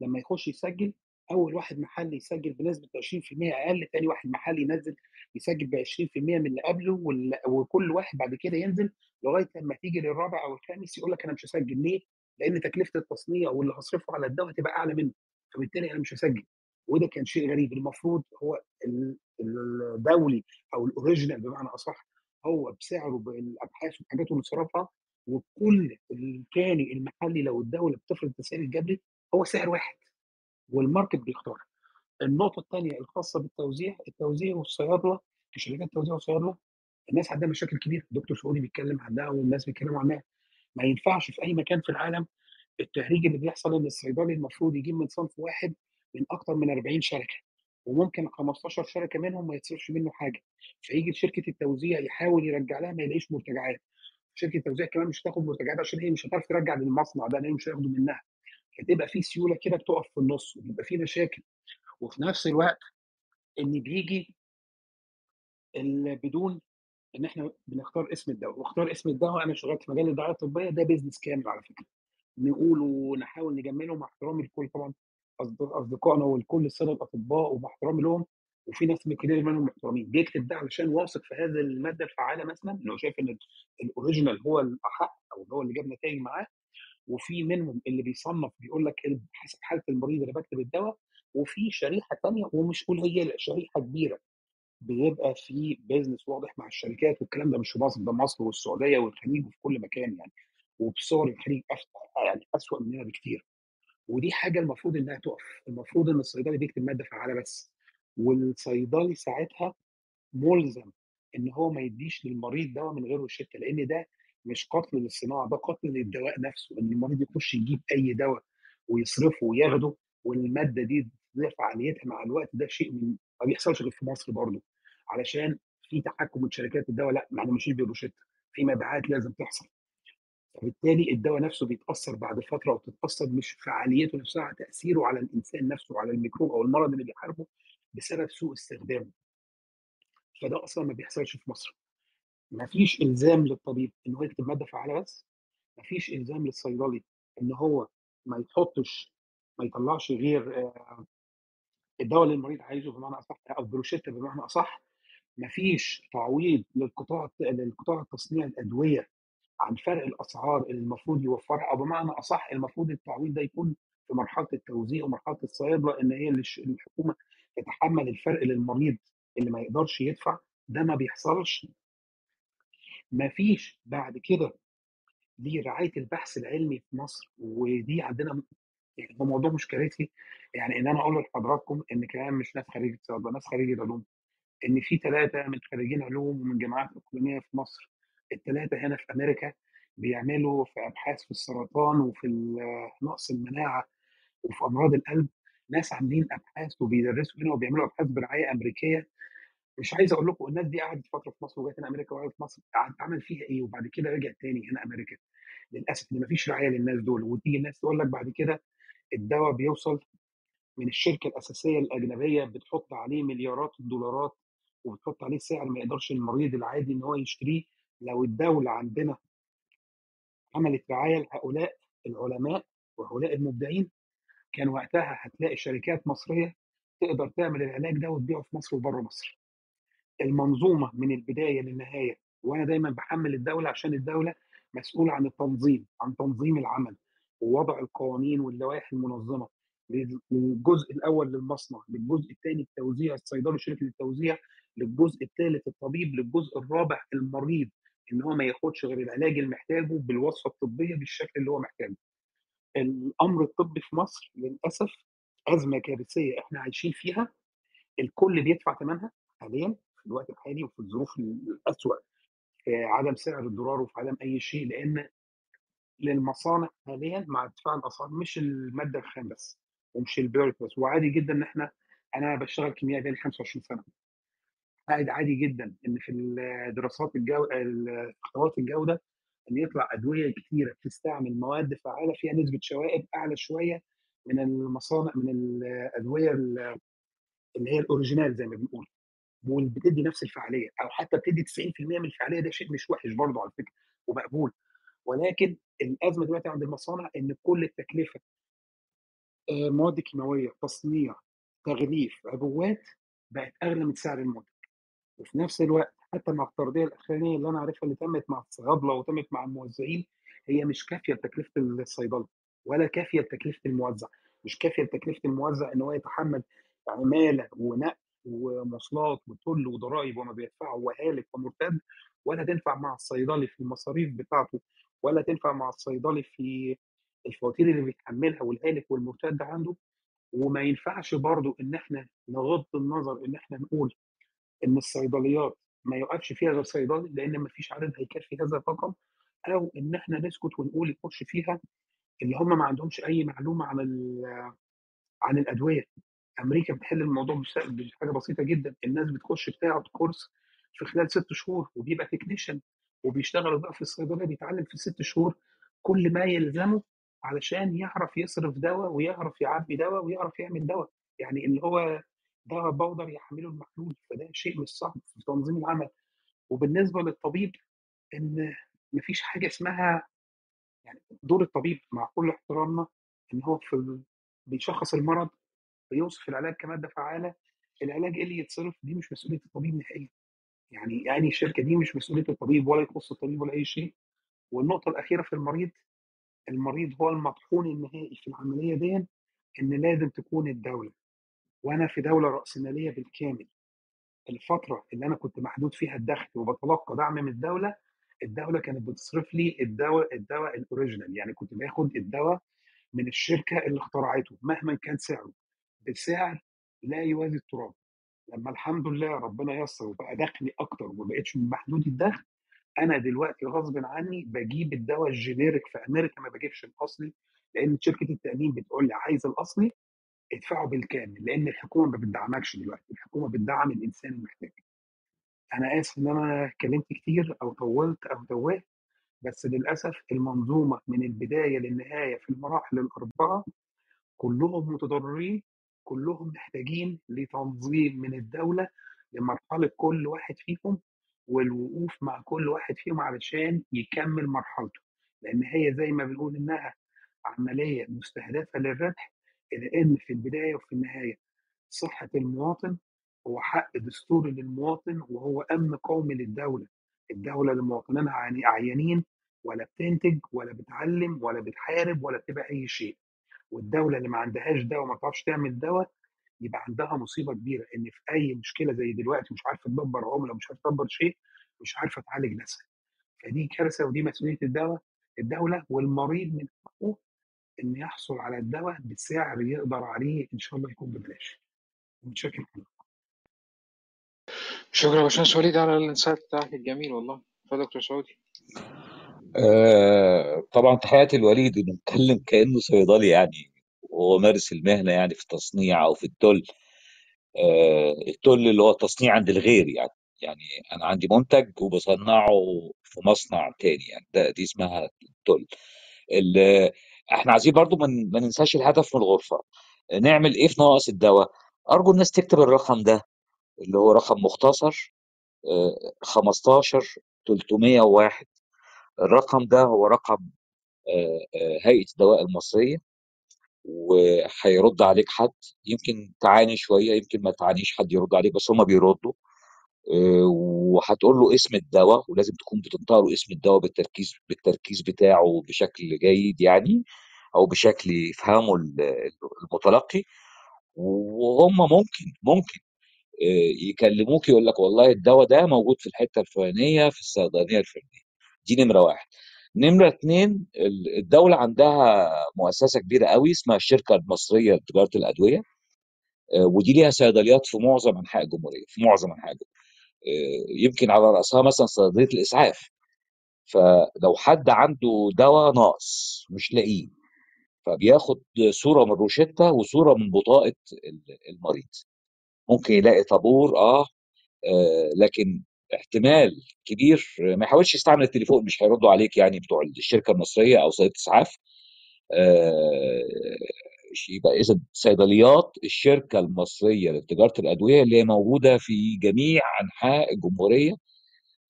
لما يخش يسجل أول واحد محلي يسجل بنسبة 20% أقل ثاني واحد محلي ينزل يسجل ب 20% من اللي قبله وكل واحد بعد كده ينزل لغاية لما تيجي للرابع أو الخامس يقول لك أنا مش هسجل. ليه؟ لأن تكلفة التصنيع واللي هصرفه على الدواء تبقى أعلى منه فبالتالي أنا مش هسجل. وده كان شيء غريب. المفروض هو ال- الدولي أو ال original بمعنى أصح هو بسعره بالأبحاث والحاجات اللي صرفها وكل الثاني المحلي لو الدولة بتفرض التسعير الجبري هو سعر واحد وال market بيختار. النقطة الثانية الخاصة بالتوزيع التوزيع والصيادلة شركات التوزيع والصيادلة الناس عندها مشاكل كبيرة. الدكتور سعودي بيتكلم عنها والناس بيتكلموا عنها ما ينفعش في أي مكان في العالم التهريج اللي بيحصل إن الصيدلي المفروض يجيب من صنف واحد من أكتر من 40 شركة وممكن 15 شركة منهم ما يتصرفش منه حاجة فيجي شركه التوزيع يحاول يرجع لها ما يلاقيش مرتجعات شركة التوزيع كمان مش هتاخد مرتجعات عشان هي مش هتعرف ترجع للمصنع ده لأن مش هياخدوا منها فتبقى في سيولة كده بتقف في النص وبيبقى في مشاكل وفي نفس الوقت إن بيجي بدون إن إحنا بنختار اسم الدواء واختار اسم الدواء أنا شغال في مجال الدعايه الطبية ده business كامل على فكرة نقول ونحاول نجمله مع احترامي لكل طبعا. أصدقائنا والكل السادة الأطباء ومع احترامي لهم وفي ناس من كتير منهم محترمين. بيكتب ده علشان واثق في هذه المادة الفعالة مثلا انه شايف إن ال original هو الأحق أو هو اللي جاب نتائج معاه. وفي منهم اللي بيصنف بيقول لك حسب حالة المريض اللي بكتب الدواء وفي شريحة ثانية ومش لا، شريحة كبيرة. بيبقى في بيزنس واضح مع الشركات والكلام ده مش في مصر ده مصر والسعودية والخليج وفي كل مكان يعني. وبصور الخليج يعني اسوء مننا بكتير. ودي حاجة المفروض إنها تقف. المفروض إن الصيدلي بيكتب مادة فعالة بس. والصيدلي ساعتها ملزم إن هو ما يديش للمريض دواء من غير روشتة لأن ده مش قتل للصناعة ده قتل للدواء نفسه. إن المريض يخش يجيب أي دواء ويصرفه وياخده والمادة دي تضيع فعاليتها مع الوقت ده شيء من ما بيحصلش غير في مصر برضه. علشان في تحكم من شركات الدواء لأ ما إحنا ماشيين بالروشتة. في مبيعات لازم تحصل. فبالتالي الدواء نفسه بيتأثر بعد فترة وتتاثر مش فعاليته نفسها تأثيره على الإنسان نفسه وعلى الميكروب أو المرض اللي بيحاربه بسبب سوء استخدامه. فده أصلا ما بيحصلش في مصر. ما فيش إلزام للطبيب إن هو يكتب مادة فعالة بس ما فيش إلزام للصيدلي إن هو ما يحطش ما يطلعش غير آه، الدواء اللي المريض عايزه بمعنى أصح أو بروشته بمعنى أصح. مفيش تعويض للقطاع للقطاع تصنيع الأدوية عن فرق الأسعار اللي المفروض يوفرها أو بمعنى أصح المفروض التعويض ده يكون في مرحلة التوزيع ومرحلة الصيادله ان هي الحكومة تتحمل الفرق للمريض اللي ما يقدرش يدفع ده ما بيحصلش. مفيش بعد كده دي رعاية البحث العلمي في مصر ودي عندنا يعني هو موضوع مش كارثي. يعني إن أنا أقول لحضراتكم إن كمان مش ناس خريجة صيدله ناس خريجة علوم إن في ثلاثة من خريجين علوم ومن جامعات إقليمية في مصر الثلاثه هنا في أمريكا بيعملوا في أبحاث في السرطان وفي ال- نقص المناعة وفي أمراض القلب. ناس عاملين أبحاث وبيدرسوا هنا وبيعملوا أبحاث برعاية أمريكية. مش عايز أقول لكم الناس دي قعدت فترة في مصر وجت هنا أمريكا وقعدت في مصر قعدت عمل فيها إيه وبعد كده رجع تاني هنا أمريكا؟ للأسف إن مفيش رعاية للناس دول. وتيجي الناس تقول لك بعد كده الدواء بيوصل من الشركة الأساسية الأجنبية بتحط عليه مليارات الدولارات وبتحط عليه سعر ما يقدرش المريض العادي إن هو يشتريه. لو الدولة عندنا عملت رعاية لهؤلاء العلماء وهؤلاء المبدعين كان وقتها هتلاقي شركات مصرية تقدر تعمل العلاج ده وتبيعه في مصر وبره مصر. المنظومة من البداية للنهاية وأنا دايما بحمل الدولة عشان الدولة مسؤولة عن التنظيم عن تنظيم العمل ووضع القوانين واللوائح المنظمة من الجزء الأول للمصنع للجزء الثاني التوزيع الصيدلي شركة التوزيع للجزء الثالث الطبيب للجزء الرابع المريض إن هو ما ياخدش غير العلاج اللي محتاجه بالوصفة الطبية بالشكل اللي هو محتاجه. الأمر الطبي في مصر للأسف أزمة كارثية إحنا عايشين فيها الكل بيدفع ثمنها حاليا في الوقت الحالي وفي الظروف الأسوأ. في عدم سعر الدولار وفي عدم أي شيء لأن للمصانع حاليا مع ارتفاع الأسعار مش المادة الخام بس ومش البيوريت بس وعادي جدا إن إحنا أنا بشتغل كيميائي بقالي 25 سنة. عادي عادي جدا إن في الدراسات الجو اختبارات الجودة إن يطلع أدوية كثيره بتستعمل مواد فعالة فيها نسبة شوائب أعلى شوية من المصانع من الادويه اللي هي الأوريجينال زي ما بنقول. واللي بتدي نفس الفعالية أو حتى بتدي 90% من الفعالية ده شيء مش وحش برضه على فكرة ومقبول. ولكن الأزمة دلوقتي عند المصانع إن كل التكلفة آه، مواد كيماوية تصنيع تغليف عبوات بقت أغلى من سعر المنتج وفي نفس الوقت حتى مع الترضيه الأخرانية اللي أنا عارفها اللي تمت مع الصيادله وتمت مع الموزعين هي مش كافية لتكلفة الصيدلة ولا كافية لتكلفة الموزع. مش كافية لتكلفة الموزع إن هو يتحمل عماله ونقل ومواصلات وتل وضرائب وما بيدفعه وهالك ومرتد ولا تنفع مع الصيدلي في المصاريف بتاعته ولا تنفع مع الصيدلي في الفواتير اللي بيتحملها والهالك والمرتد عنده. وما ينفعش برضو إن إحنا نغض النظر إن إحنا نقول إن الصيدليات ما يوقفش فيها غير صيدلي لأن ما فيش عدد هيكفي هذا الرقم أو إن إحنا نسكت ونقول يخش فيها اللي هم ما عندهمش أي معلومة عن عن الأدوية. أمريكا بتحل الموضوع بحاجة بسيطة جدا. الناس بتخش بتاخد كورس في خلال ست شهور وبيبقى technician وبيشتغل بقى في الصيدلية بيتعلم في ست شهور كل ما يلزمه علشان يعرف يصرف دواء ويعرف يعبي دواء ويعرف يعمل دواء. يعني اللي هو دواء بودر يحمله المحلول فده شيء مش صعب في تنظيم العمل. وبالنسبة للطبيب إن مفيش حاجة اسمها يعني دور الطبيب مع كل احترامنا إن هو في بيشخص المرض بيوصف العلاج كمادة فعالة العلاج إيه اللي يتصرف؟ دي مش مسؤولية الطبيب نهائيا. يعني يعني الشركة دي مش مسؤولية الطبيب ولا يخص الطبيب ولا أي شيء. والنقطة الأخيرة في المريض المريض هو المطحون النهائي في العملية دي إن لازم تكون الدولة. وأنا في دولة رأسمالية بالكامل. الفترة اللي أنا كنت محدود فيها الدخل وبتلقى دعم من الدولة الدولة كانت بتصرف لي الدواء الدواء الأوريجينال. يعني كنت باخد الدواء من الشركة اللي اخترعته مهما كان سعره. بسعر لا يوازي التراب. لما الحمد لله ربنا يسر وبقى دخلي أكتر وما بقتش محدود الدخل أنا دلوقتي غصب عني بجيب الدواء الجينيريك في أمريكا ما بجيبش الأصلي لأن شركة التأمين بتقول لي عايز الأصلي ادفعه بالكامل لأن الحكومة ما بتدعمكش دلوقتي الحكومة بتدعم الإنسان المحتاج. أنا آسف إن أنا اتكلمت كتير أو طولت أو توهت بس للأسف المنظومة من البداية للنهاية في المراحل الأربعة كلهم متضررين كلهم محتاجين لتنظيم من الدولة لمرحلة كل واحد فيهم والوقوف مع كل واحد فيهم علشان يكمل مرحلته. لأن هي زي ما بنقول إنها عملية مستهدفة للربح لأن في البداية وفي النهاية. صحة المواطن هو حق دستوري للمواطن وهو أمن قومي للدولة. الدولة اللي مواطنينها عياني- عيانين ولا بتنتج ولا بتعلم ولا بتحارب ولا بتبقى أي شيء. والدولة اللي ما عندهاش دواء ما بتعرفش تعمل دواء يبقى عندها مصيبة كبيرة إن في أي مشكلة زي دلوقتي مش عارفة تدبر عملة مش عارفة تدبر شيء مش عارفة تعالج نفسها. فدي كارثة ودي مسؤولية الدواء الدولة والمريض من حقه ان يحصل على الدواء بسعر يقدر عليه إن شاء الله يكون ببلاش. متشكر شكرا يا باشمهندس وليد على الإنسايت بتاعك الجميل والله. اتفضل دكتور سعودي آه طبعا تحياتي الوليد إنه متكلم كأنه صيدلي يعني وهو مارس المهنة يعني في التصنيع أو في التل آه التل اللي هو التصنيع عند الغير يعني. يعني أنا عندي منتج وبصنعه في مصنع تاني يعني ده دي اسمها التل ال- إحنا عايزين برضو من ما ننساش الهدف من الغرفة. نعمل إيه في ناقص الدواء؟ أرجو الناس تكتب الرقم ده اللي هو رقم مختصر آه، 15 301 الرقم ده هو رقم آه، آه، هيئة الدواء المصرية وهيرد عليك حد. يمكن تعاني شوية يمكن ما تعانيش حد يرد عليك بس هما بيردوا. آه، وهتقول له اسم الدواء ولازم تكون بتنطق له اسم الدواء بالتركيز بالتركيز بتاعه بشكل جيد يعني أو بشكل يفهمه ال- المتلقي. وهم ممكن ممكن آه، يكلموك يقول لك والله الدواء ده موجود في الحتة الفلانية في الصيدلية الفلانية. دي نمرة واحد. نمرة اتنين ال- الدولة عندها مؤسسة كبيرة قوي اسمها الشركة المصرية لتجارة الأدوية آه، ودي ليها صيدليات في معظم أنحاء الجمهورية في معظم أنحاء الجمهورية. يمكن على رأسها مثلا صيدليه الإسعاف. فلو حد عنده دواء ناقص مش لاقيه فبياخد صورة من روشتة وصورة من بطاقة ال- المريض. ممكن يلاقي طابور آه آه، لكن احتمال كبير ما يحاولش يستعمل التليفون مش هيردوا عليك يعني بتوع الشركة المصرية أو صيدله إسعاف. آه، يبقى إذا صيدليات الشركة المصرية لتجارة الأدوية اللي هي موجودة في جميع أنحاء الجمهورية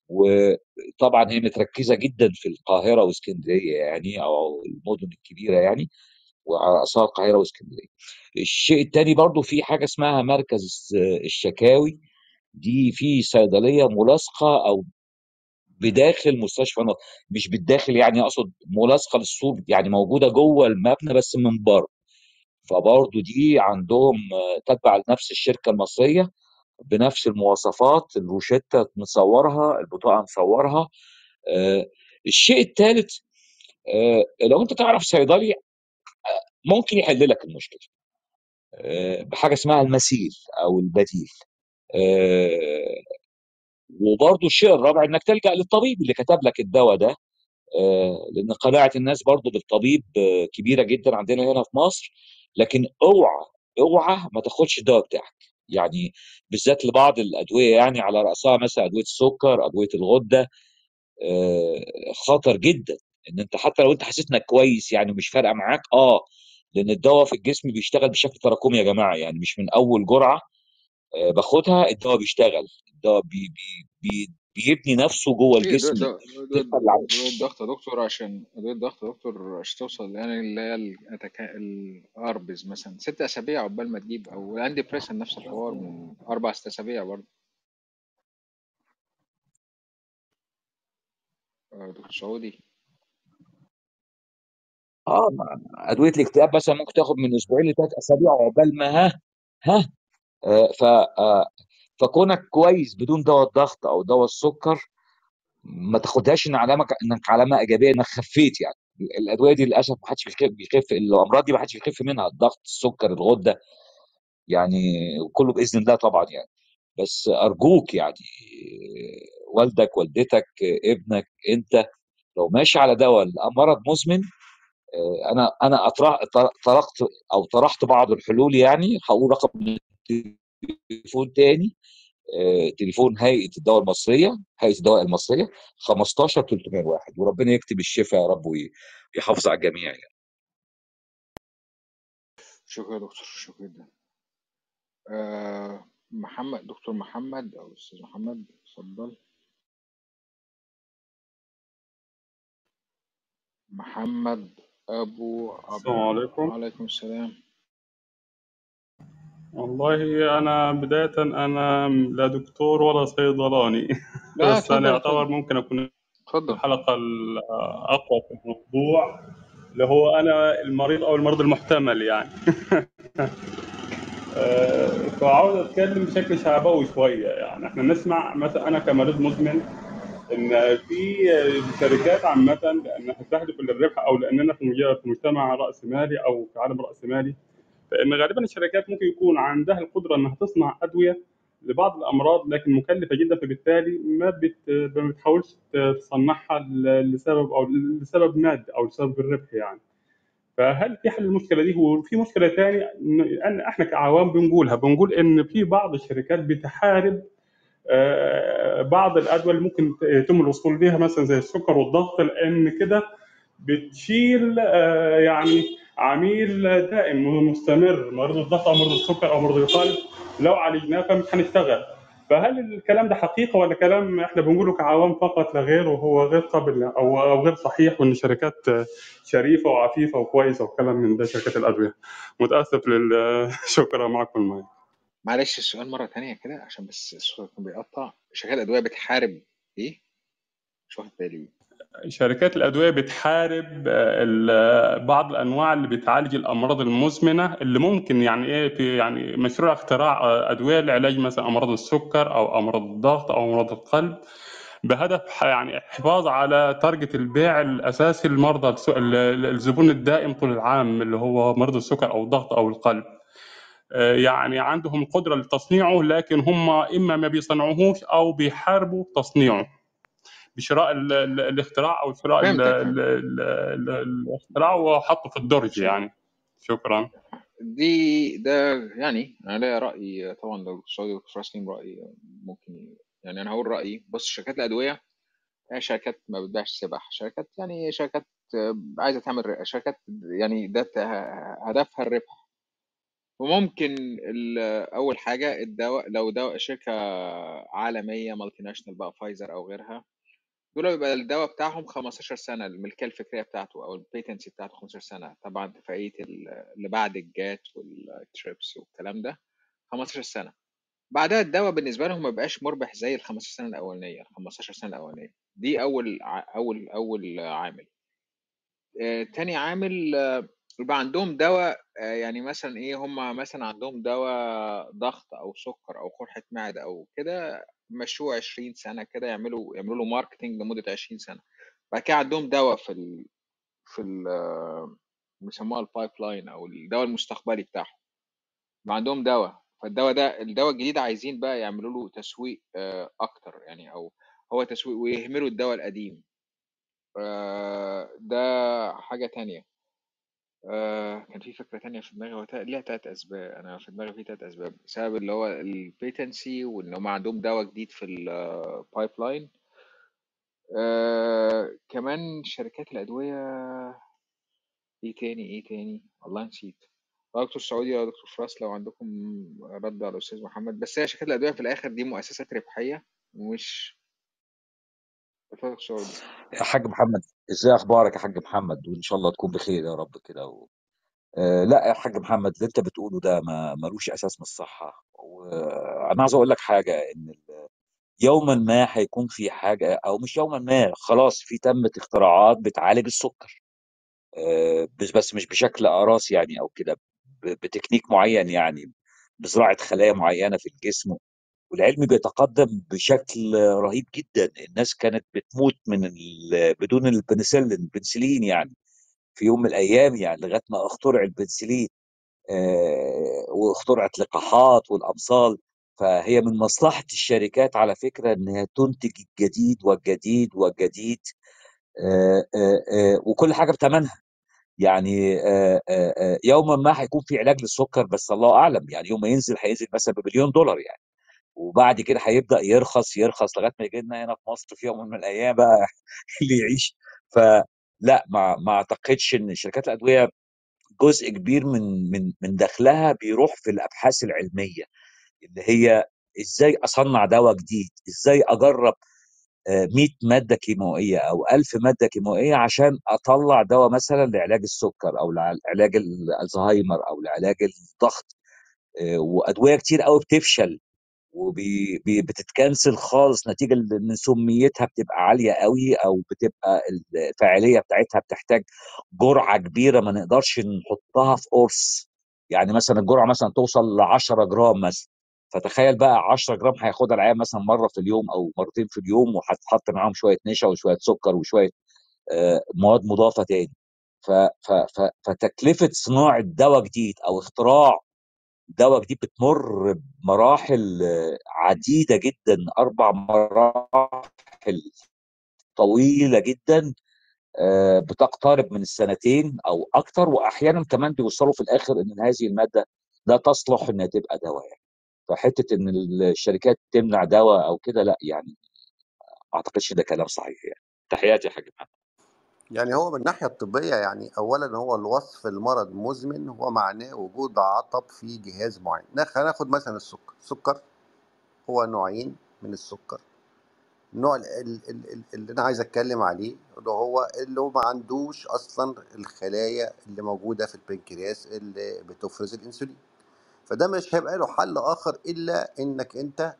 وطبعا هي متركزة جدا في القاهرة وإسكندرية يعني أو المدن الكبيرة يعني وعلى راسها القاهرة وإسكندرية. الشيء الثاني برضو في حاجة اسمها مركز الشكاوي. دي في صيدلية ملاصقه أو بداخل مستشفى مش بالداخل يعني أقصد ملاصقه للسور يعني موجودة جوه المبنى بس من بره. فبرضه دي عندهم آه، تتبع لنفس الشركة المصرية بنفس المواصفات الروشتة مصورها البطاقة مصورها آه، الشيء الثالث لو أنت تعرف صيدلي ممكن يحل لك المشكلة. آه، بحاجة اسمها المثيل أو البديل. آه، وبرضه الشيء الرابع إنك تلجأ للطبيب اللي كتب لك الدواء ده. آه، لأن قناعة الناس برضه بالطبيب آه، كبيرة جدا عندنا هنا في مصر. لكن اوعى اوعى ما تاخدش الدواء بتاعك. يعني بالذات لبعض الأدوية يعني على رأسها مثلا أدوية السكر أدوية الغدة آه، خطر جدا. إن أنت حتى لو أنت حسيت إنك كويس يعني مش فارقة معاك آه لأن الدواء في الجسم بيشتغل بشكل تراكمي يا جماعة. يعني مش من أول جرعة آه، باخدها الدواء بيشتغل. الدواء بي بي بي بيبني نفسه جوه في الجسم ادويه الضغط يا دكتور عشان ادويه الضغط يا دكتور عشان توصل يعني اللي هي ال ARBs مثلا. ست أسابيع عقبال ما تجيب أو ال antidepressant نفس الحوار من أربع ست أسابيع برضه. آه، دكتور سعودي. آه أدوية الاكتئاب مثلا ممكن تاخد من أسبوعين لثلاث أسابيع عقبال ما ها؟ ها؟ آه، ف آه، فكونك كويس بدون دواء الضغط أو دواء السكر ما تاخدهاش إن علامه إنك علامة إيجابية إنك خفيت يعني. الأدوية دي للأسف ما حدش بيخف الأمراض دي ما حدش بيخف منها الضغط السكر الغدة. يعني كله بإذن الله طبعا يعني. بس أرجوك يعني والدك والدتك ابنك أنت لو ماشي على دواء مرض مزمن آه، أنا أنا طرقت أو طرحت بعض الحلول يعني هقول رقم تليفون تاني آه، تليفون هيئة الدواء المصرية هيئة الدواء المصرية 15 301 وربنا يكتب الشفاء يا رب وي- ويحافظ على الجميع يعني. شكرا يا دكتور شكرا جدا. آه محمد دكتور محمد أو أستاذ محمد اتفضل. محمد أبو عبد السلام عليكم. وعليكم السلام. والله أنا بداية أنا لا دكتور ولا صيدلاني. لا بس يعتبر اتفضل ممكن أكون اتفضل الحلقة الأقوى في الموضوع اللي هو أنا المريض أو المرض المحتمل يعني. آه، فعاوز أتكلم بشكل شعبوي شوية يعني. إحنا نسمع مثلا أنا كمريض مزمن إن في شركات عامة لأنها تهدف للربح أو لأننا في مجتمع راس مالي أو في عالم راس مالي فإن غالبا الشركات ممكن يكون عندها القدرة إنها تصنع أدوية لبعض الأمراض لكن مكلفة جدا فبالتالي ما بت- ما بتحاولش تصنعها لسبب أو لسبب مادي أو لسبب الربح يعني. فهل في حل المشكلة دي؟ وفي مشكلة ثانية إن إحنا كعوام بنقولها بنقول إن في بعض الشركات بتحارب آه، بعض الأدوية اللي ممكن يتم الوصول ليها مثلا زي السكر والضغط لأن كده بتشيل آه، يعني عميل دائم مستمر مريض الضغط أو مريض السكر أو مريض القلب. لو عالجناه فمش هنشتغل فهل الكلام ده حقيقة ولا كلام إحنا بنقوله كعوام فقط لا غير وهو غير قابل أو أو غير صحيح وإن شركات شريفة وعفيفة وكويسة وكلام من ده شركات الأدوية؟ متأسف لل شكرا معكم المايك. معلش السؤال مرة تانية كده عشان بس الصوت بيقطع. شركات الأدوية بتحارب إيه؟ مش واخد بالي. شركات الأدوية بتحارب آه، ال- بعض الأنواع اللي بتعالج الأمراض المزمنة اللي ممكن يعني إيه في يعني مشروع اختراع آه، أدوية لعلاج مثلا أمراض السكر أو أمراض الضغط أو أمراض القلب بهدف يعني حفاظ على تارجت البيع الأساسي للمرضى الس- ال- ال- الزبون الدائم طول العام اللي هو مرضى السكر أو الضغط أو القلب. آه، يعني عندهم القدرة لتصنيعه لكن هم إما ما بيصنعوهوش أو بيحاربوا تصنيعه. بشراء ال- ال- الاختراع أو شراء الاختراع وحطه في الدرج يعني. شكرا. دي ده يعني أنا ليا رأي طبعا لو دكتور راسلين رأي ممكن يعني أنا هقول رأيي. بص شركات الأدوية هي شركات ما بتبيعش سبح شركات يعني شركات آه، عايزة تعمل شركات يعني ده هدفها الربح. وممكن أول حاجة الدواء لو دواء شركة عالمية multinational بقى فايزر أو غيرها دول بيبقى الدواء بتاعهم 15 سنة الملكية الفكرية بتاعته أو ال patency بتاعته 15 سنة. طبعا اتفاقية ال- اللي بعد الجات والتريبس والكلام ده 15 سنة. بعدها الدواء بالنسبة لهم ما بقاش مربح زي ال 15 سنة الأولانية ال 15 سنة الأولانية. دي أول ع- أول أول عامل. آه، تاني عامل آه، يبقى عندهم دواء آه، يعني مثلا إيه هم مثلا عندهم دواء ضغط أو سكر أو قرحة معدة أو كده مشروع 20 سنة كده يعملوا يعملوا له ماركتنج لمدة 20 سنة. بعد كده عندهم دواء في ال في ال بيسموها ال pipeline أو الدواء المستقبلي بتاعهم. يبقى عندهم دواء. فالدواء ده الدواء الجديد عايزين بقى يعملوا له تسويق آه، أكتر يعني أو هو تسويق ويهملوا الدواء القديم. آه، ده حاجة تانية. آه كان في فكرة تانية في دماغي هو ليها تلات أسباب. أنا في دماغي في تلات أسباب. بسبب اللي هو ال patency وإن هم عندهم دواء جديد في ال pipeline آه كمان شركات الأدوية. إيه تاني؟ إيه تاني؟ والله نسيت. آه، دكتور سعودي أو دكتور فراس لو عندكم رد على الأستاذ محمد. بس هي شركات الأدوية في الآخر دي مؤسسات ربحية مش يا حاج محمد إزاي أخبارك يا حاج محمد؟ وان شاء الله تكون بخير يا رب كده و... آه لا يا حاج محمد اللي انت بتقوله ده ما ملوش أساس من الصحة. وأنا عاوز أقول لك حاجة ان يوما ما هيكون في حاجة أو مش يوما ما خلاص في تمت اختراعات بتعالج السكر. آه بس بس مش بشكل اقراص يعني أو كده بتكنيك معين يعني بزراعة خلايا معينة في الجسم والعلم بيتقدم بشكل رهيب جدا. الناس كانت بتموت من ال... بدون البنسلين البنسلين يعني في يوم من الأيام يعني لغاية ما اخترع البنسلين آه واخترعت لقاحات والأمصال. فهي من مصلحة الشركات على فكرة إنها تنتج الجديد والجديد والجديد آه آه آه وكل حاجة بثمنها يعني آه آه يوما ما هيكون في علاج للسكر بس الله أعلم يعني يوم ما ينزل هينزل مثلا بمليون دولار يعني. وبعد كده هيبدأ يرخص يرخص لغاية ما يجي لنا هنا في مصر في يوم من الأيام بقى اللي يعيش. فلا ما ما أعتقدش إن شركات الأدوية جزء كبير من من من دخلها بيروح في الأبحاث العلمية اللي هي إزاي أصنع دواء جديد إزاي أجرب آه، 100 مادة كيماوية أو 1000 مادة كيماوية عشان أطلع دواء مثلا لعلاج السكر أو لعلاج الزهايمر أو لعلاج الضغط آه، وأدوية كتير قوي بتفشل. وبتتكنسل خالص نتيجة لأن سميتها بتبقى عالية قوي أو بتبقى الفاعلية بتاعتها بتحتاج جرعة كبيرة ما نقدرش نحطها في قرص. يعني مثلا الجرعة مثلا توصل ل 10 جرام مثلا. فتخيل بقى 10 جرام هياخدها العيان مثلا مرة في اليوم أو مرتين في اليوم وهتحط معاهم شوية نشا وشوية سكر وشوية آه، مواد مضافة تاني. ف ف ف فتكلفة صناعة دواء جديد أو اختراع دواء جديد بتمر بمراحل عديدة جدا أربع مراحل طويلة جدا آه، بتقترب من السنتين أو أكتر واحيانا كمان بيوصلوا في الآخر إن هذه المادة لا تصلح إنها تبقى دواء يعني. فحتة إن الشركات تمنع دواء أو كده لا يعني ما أعتقدش ده كلام صحيح يعني. تحياتي يا حاج محمد. يعني هو من الناحية الطبية يعني أولا هو الوصف المرض مزمن هو معناه وجود عطب في جهاز معين. ناخ- هناخد مثلا السكر. السكر هو نوعين من السكر. النوع ال- ال- ال- ال- اللي أنا عايز أتكلم عليه اللي هو اللي ما عندوش أصلا الخلايا اللي موجودة في البنكرياس اللي بتفرز الأنسولين. فده مش هيبقى له حل آخر إلا إنك أنت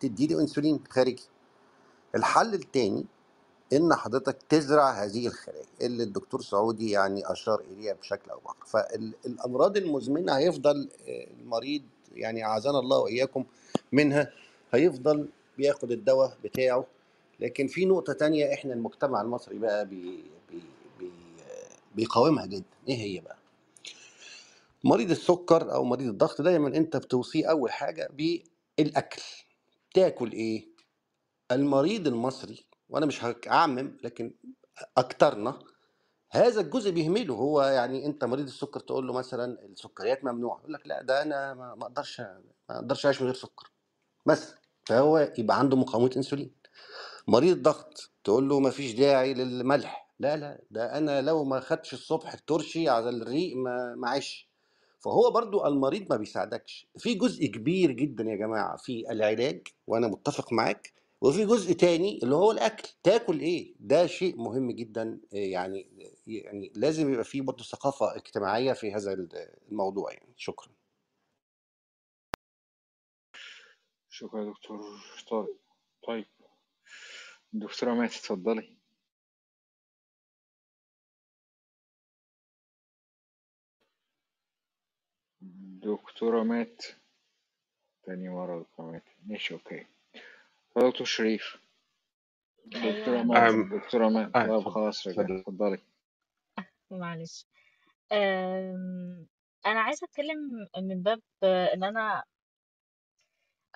تديله أنسولين خارجي. الحل التاني إن حضرتك تزرع هذه الخلايا اللي الدكتور سعودي يعني أشار إليها بشكل أو بآخر. فالامراض المزمنة هيفضل آه، المريض يعني أعاذنا الله وإياكم منها هيفضل بياخد الدواء بتاعه. لكن في نقطة تانية إحنا المجتمع المصري بقى بي بي بي بيقاومها جدا. إيه هي بقى؟ مريض السكر أو مريض الضغط دايما أنت بتوصيه أول حاجة بالاكل تاكل إيه؟ المريض المصري وأنا مش هعمم لكن أكترنا. هذا الجزء بيهمله. هو يعني أنت مريض السكر تقول له مثلا السكريات ممنوعة يقول لك لا ده أنا ما أقدرش ما أقدرش أعيش من غير سكر. مثلا فهو يبقى عنده مقاومة إنسولين. مريض ضغط تقول له ما فيش داعي للملح. لا لا ده أنا لو ما خدش الصبح الترشي على الريق ما معيش فهو برضو المريض ما بيساعدكش. في جزء كبير جدا يا جماعة في العلاج وأنا متفق معاك وفي جزء تاني اللي هو الأكل. تاكل إيه؟ ده شيء مهم جدا آه، يعني يعني لازم يبقى في برضو ثقافة اجتماعية في هذا الموضوع يعني. شكرا. شكرا يا دكتور. طارق طيب. دكتورة مات اتفضلي. دكتورة مات تاني مرة دكتورة مات ماشي أوكي. طيب دكتور شريف. مات آه طب اتفضل. خلاص رجع اتفضل. اتفضلي. معلش. أم، أنا عايزة أتكلم من باب إن أنا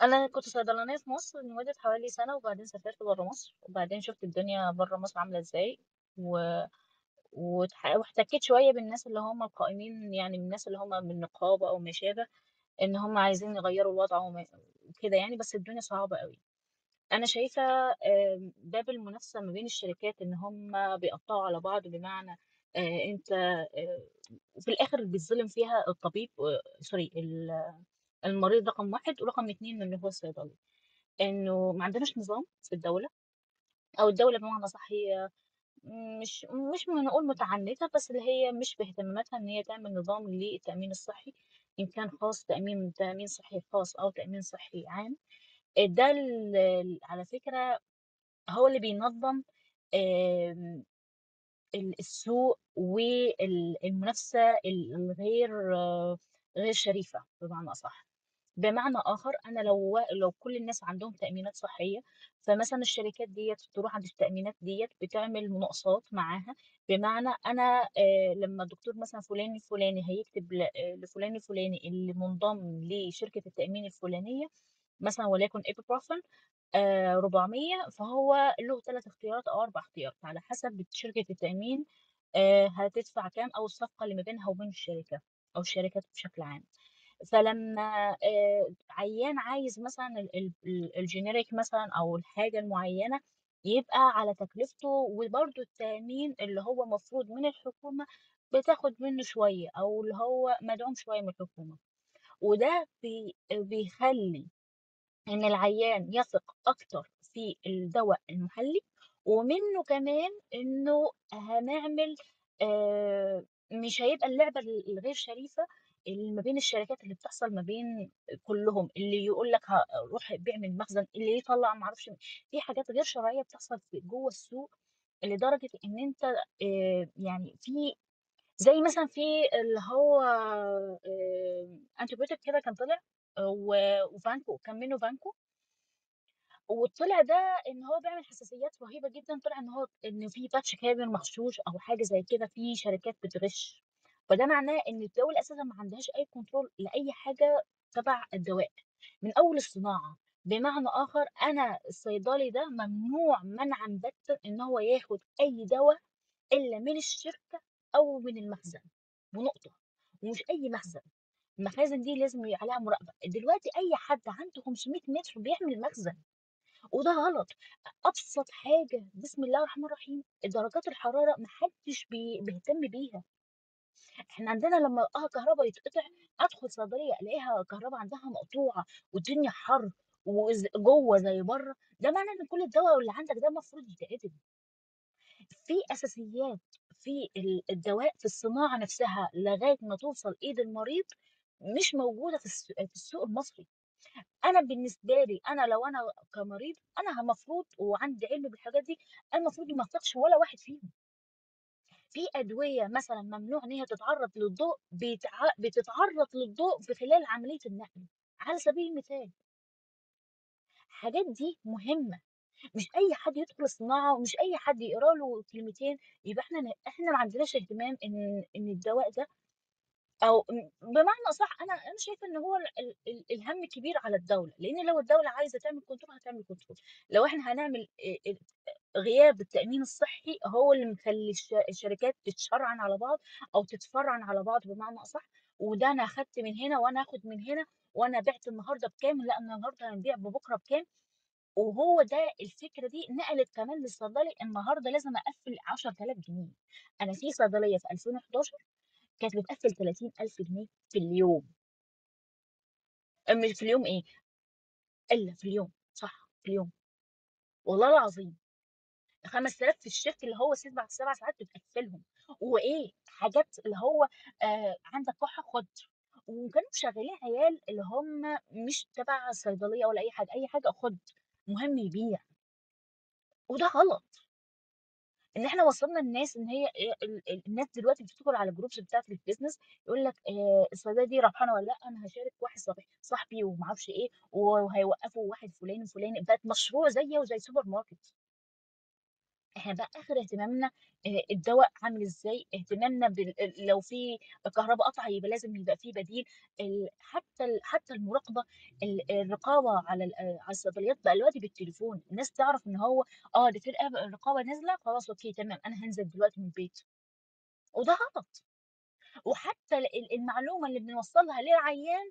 أنا كنت صيدلانية في مصر لمدة حوالي سنة وبعدين سافرت بره مصر وبعدين شفت الدنيا بره مصر عاملة إزاي و... واحتكيت شوية بالناس اللي هم القائمين يعني من الناس اللي هم من النقابه أو ما شابه إن هم عايزين يغيروا الوضع وما- وكده يعني بس الدنيا صعبة قوي أنا شايفة آم، باب المنافسة ما بين الشركات إن هم بيقطعوا على بعض بمعنى أنت آه، وفي الآخر بيتظلم فيها الطبيب سوري ال- المريض رقم واحد ورقم اتنين اللي هو الصيدلي. إنه ما عندناش نظام في الدولة أو الدولة بمعنى صح هي مش مش نقول متعنتة بس اللي هي مش باهتماماتها إن هي تعمل نظام للتأمين الصحي إن كان خاص تأمين تأمين صحي خاص أو تأمين صحي عام. ده على فكرة هو اللي بينظم آم، ال- السوق والمنافسة الغير آه، غير شريفة بمعنى أصح. بمعنى آخر أنا لو لو كل الناس عندهم تأمينات صحية فمثلا الشركات ديت تروح عند التأمينات ديت بتعمل مناقصات معاها بمعنى أنا آه، لما الدكتور مثلا فلان الفلاني هيكتب آه، لفلان الفلاني اللي منضم لشركة التأمين الفلانية مثلا وليكن إيبوبروفين آه 400 فهو له ثلاث اختيارات أو أربع اختيارات على حسب شركة التأمين آه هتدفع كام أو الصفقة اللي ما بينها وبين الشركة أو الشركات بشكل عام. فلما آه عيان عايز مثلا ال- ال- ال- ال generic مثلا أو الحاجة المعينة يبقى على تكلفته وبرضه التأمين اللي هو مفروض من الحكومة بتاخد منه شوية أو اللي هو مدعوم شوية من الحكومة. وده بي بيخلي إن العيان يثق أكتر في الدواء المحلي ومنه كمان إنه هنعمل آه، مش هيبقى اللعبة الغير شريفة اللي ما بين الشركات اللي بتحصل ما بين كلهم اللي يقول لك روح بيعمل مخزن اللي يطلع ما أعرفش في حاجات غير شرعية بتحصل في جوه السوق لدرجة إن أنت آه، يعني في زي مثلا في اللي هو antibiotic كده كان طلع. آه، و vanco كان منه vanco. وطلع ده إن هو بيعمل حساسيات رهيبة جدا طلع إن هو إن في batch كامل مغشوش أو حاجة زي كده في شركات بتغش. فده معناه إن الدولة أساسا ما عندهاش أي control لأي حاجة تبع الدواء. من أول الصناعة. بمعنى آخر أنا الصيدلي ده ممنوع منعا باتا إن هو ياخد أي دواء إلا من الشركة أو من المخزن. ونقطه ومش أي مخزن. المخازن دي لازم يبقى عليها مراقبة. دلوقتي أي حد عنده 500 متر بيعمل مخزن وده غلط. أبسط حاجة بسم الله الرحمن الرحيم درجات الحرارة محدش بي- بيهتم بيها. إحنا عندنا لما آه كهرباء يتقطع أدخل صيدلية ألاقيها كهرباء عندها مقطوعة والدنيا حر وجوه زي بره ده معناه إن كل الدواء اللي عندك ده المفروض يتعدل في أساسيات في ال- الدواء في الصناعة نفسها لغاية ما توصل إيد المريض مش موجودة في الس- في السوق المصري. أنا بالنسبة لي أنا لو أنا كمريض أنا المفروض وعندي علم بالحاجات دي أنا المفروض ما أثقش ولا واحد فيهم. في أدوية مثلا ممنوع إن هي تتعرض للضوء بتع... بتتعرض للضوء في خلال عملية النقل على سبيل المثال. الحاجات دي مهمة. مش أي حد يدخل الصناعه ومش أي حد يقرأ له كلمتين يبقى إحنا إحنا ما عندناش اهتمام ان إن الدواء ده أو بمعنى صح أنا أنا شايفة إن هو ال- ال- ال- الهم الكبير على الدولة لأن لو الدولة عايزة تعمل control هتعمل control لو إحنا هنعمل غياب التأمين الصحي هو اللي مخلي الش- الشركات تتشرعن على بعض أو تتفرعن على بعض بمعنى أصح وده أنا أخدت من هنا وأنا آخد من هنا وأنا بعت النهارده بكام لا أنا النهارده هنبيع ببكرة بكام. وهو ده الفكرة دي نقلت كمان للصيدلي النهارده لازم أقفل 10000 جنيه. أنا في صيدلية في 2011 كانت بتقفل 30000 جنيه في اليوم. مش في اليوم إيه؟ إلا في اليوم صح في اليوم. والله العظيم. 5000 في ال shift اللي هو ست بعد سبع ساعات بتقفلهم. وإيه؟ حاجات اللي هو آه عندك كحة خد وكانوا شغالين عيال اللي هم مش تبع الصيدليه ولا أي حاجة أي حاجة خد مهم يبيع. وده غلط. إن إحنا وصلنا الناس إن هي ال- الناس دلوقتي بتدخل على ال groups بتاعت ال business يقول لك آه، الصيدليه دي ربحانة ولا لأ؟ أنا هشارك واحد صاحبي صاحبي وما أعرفش إيه وهيوقفوا واحد فلان وفلان بقت مشروع زيه وزي سوبر ماركت إحنا بقى آخر اهتمامنا الدواء عامل إزاي اهتمامنا بال... لو في كهرباء قطع يبقى لازم يبقى في بديل. حتى. حتى المراقبة ال... الرقابة على على الصيدليات بقى دلوقتي بالتليفون الناس تعرف إن هو آه ده في الرقابة نازلة خلاص أوكي تمام أنا هنزل دلوقتي من البيت وده غلط وحتى ال- المعلومة اللي بنوصلها للعيان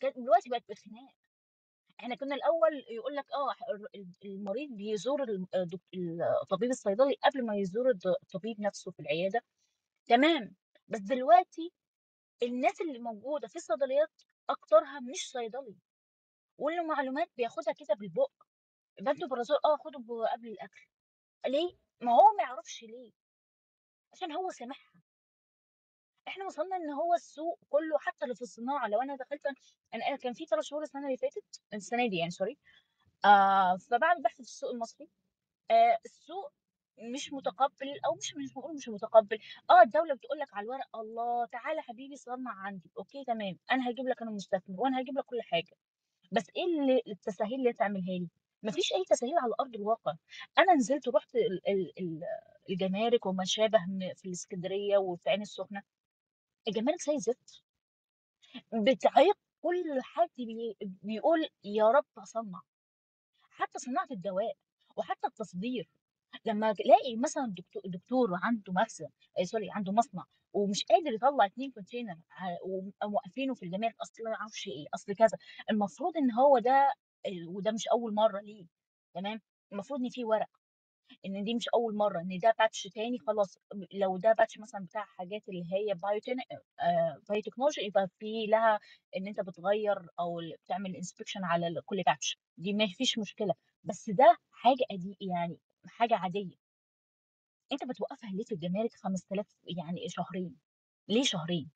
كانت دلوقتي بقت بخناق إحنا كنا الأول يقول لك آه ال- المريض بيزور الدك- الطبيب الصيدلي قبل ما يزور الطبيب نفسه في العيادة. تمام. بس دلوقتي الناس اللي موجودة في الصيدليات أكترها مش صيدلي. والمعلومات بياخدها كده بالبق. بنتو برازول آه خده قبل الأكل. ليه؟ ما هو ما يعرفش ليه. عشان هو سامعها. إحنا وصلنا إن هو السوق كله حتى اللي في الصناعة لو أنا دخلت أنا كان في ثلاث شهور السنة اللي فاتت السنة دي يعني sorry آه فبعمل بحث في السوق المصري آه السوق مش متقبل أو مش مش بقول مش متقبل آه الدولة بتقول لك على الورق يلا تعالى حبيبي صنع عندي okay تمام أنا هجيب لك أنا المستثمر وأنا هجيب لك كل حاجة بس إيه اللي التسهيل اللي تعملها لي؟ مفيش أي تسهيل على أرض الواقع أنا نزلت ورحت ال- ال- ال- الجمارك وما شابه في الإسكندرية وفي عين السخنة الجمارك زي الزفت. بتعيق كل حد بي بيقول يا رب اصنع حتى صناعة الدواء وحتى التصدير. لما تلاقي مثلا دكتور, عنده مخزن آه، sorry عنده مصنع ومش قادر يطلع اتنين container وموقفينه في الجمارك أصل ما أعرفش إيه أصل كذا. المفروض إن هو ده آه، وده مش أول مرة ليه تمام؟ المفروض إن في ورق. إن دي مش أول مرة إن ده batch تاني خلاص لو ده batch مثلا بتاع حاجات اللي هي biotech آه biotechnology يبقى في لها إن أنت بتغير أو بتعمل inspection على كل batch دي ما فيش مشكلة. بس ده حاجة أدي يعني حاجة عادية. أنت بتوقفها ليه في الجمارك 5000 يعني شهرين؟ ليه شهرين؟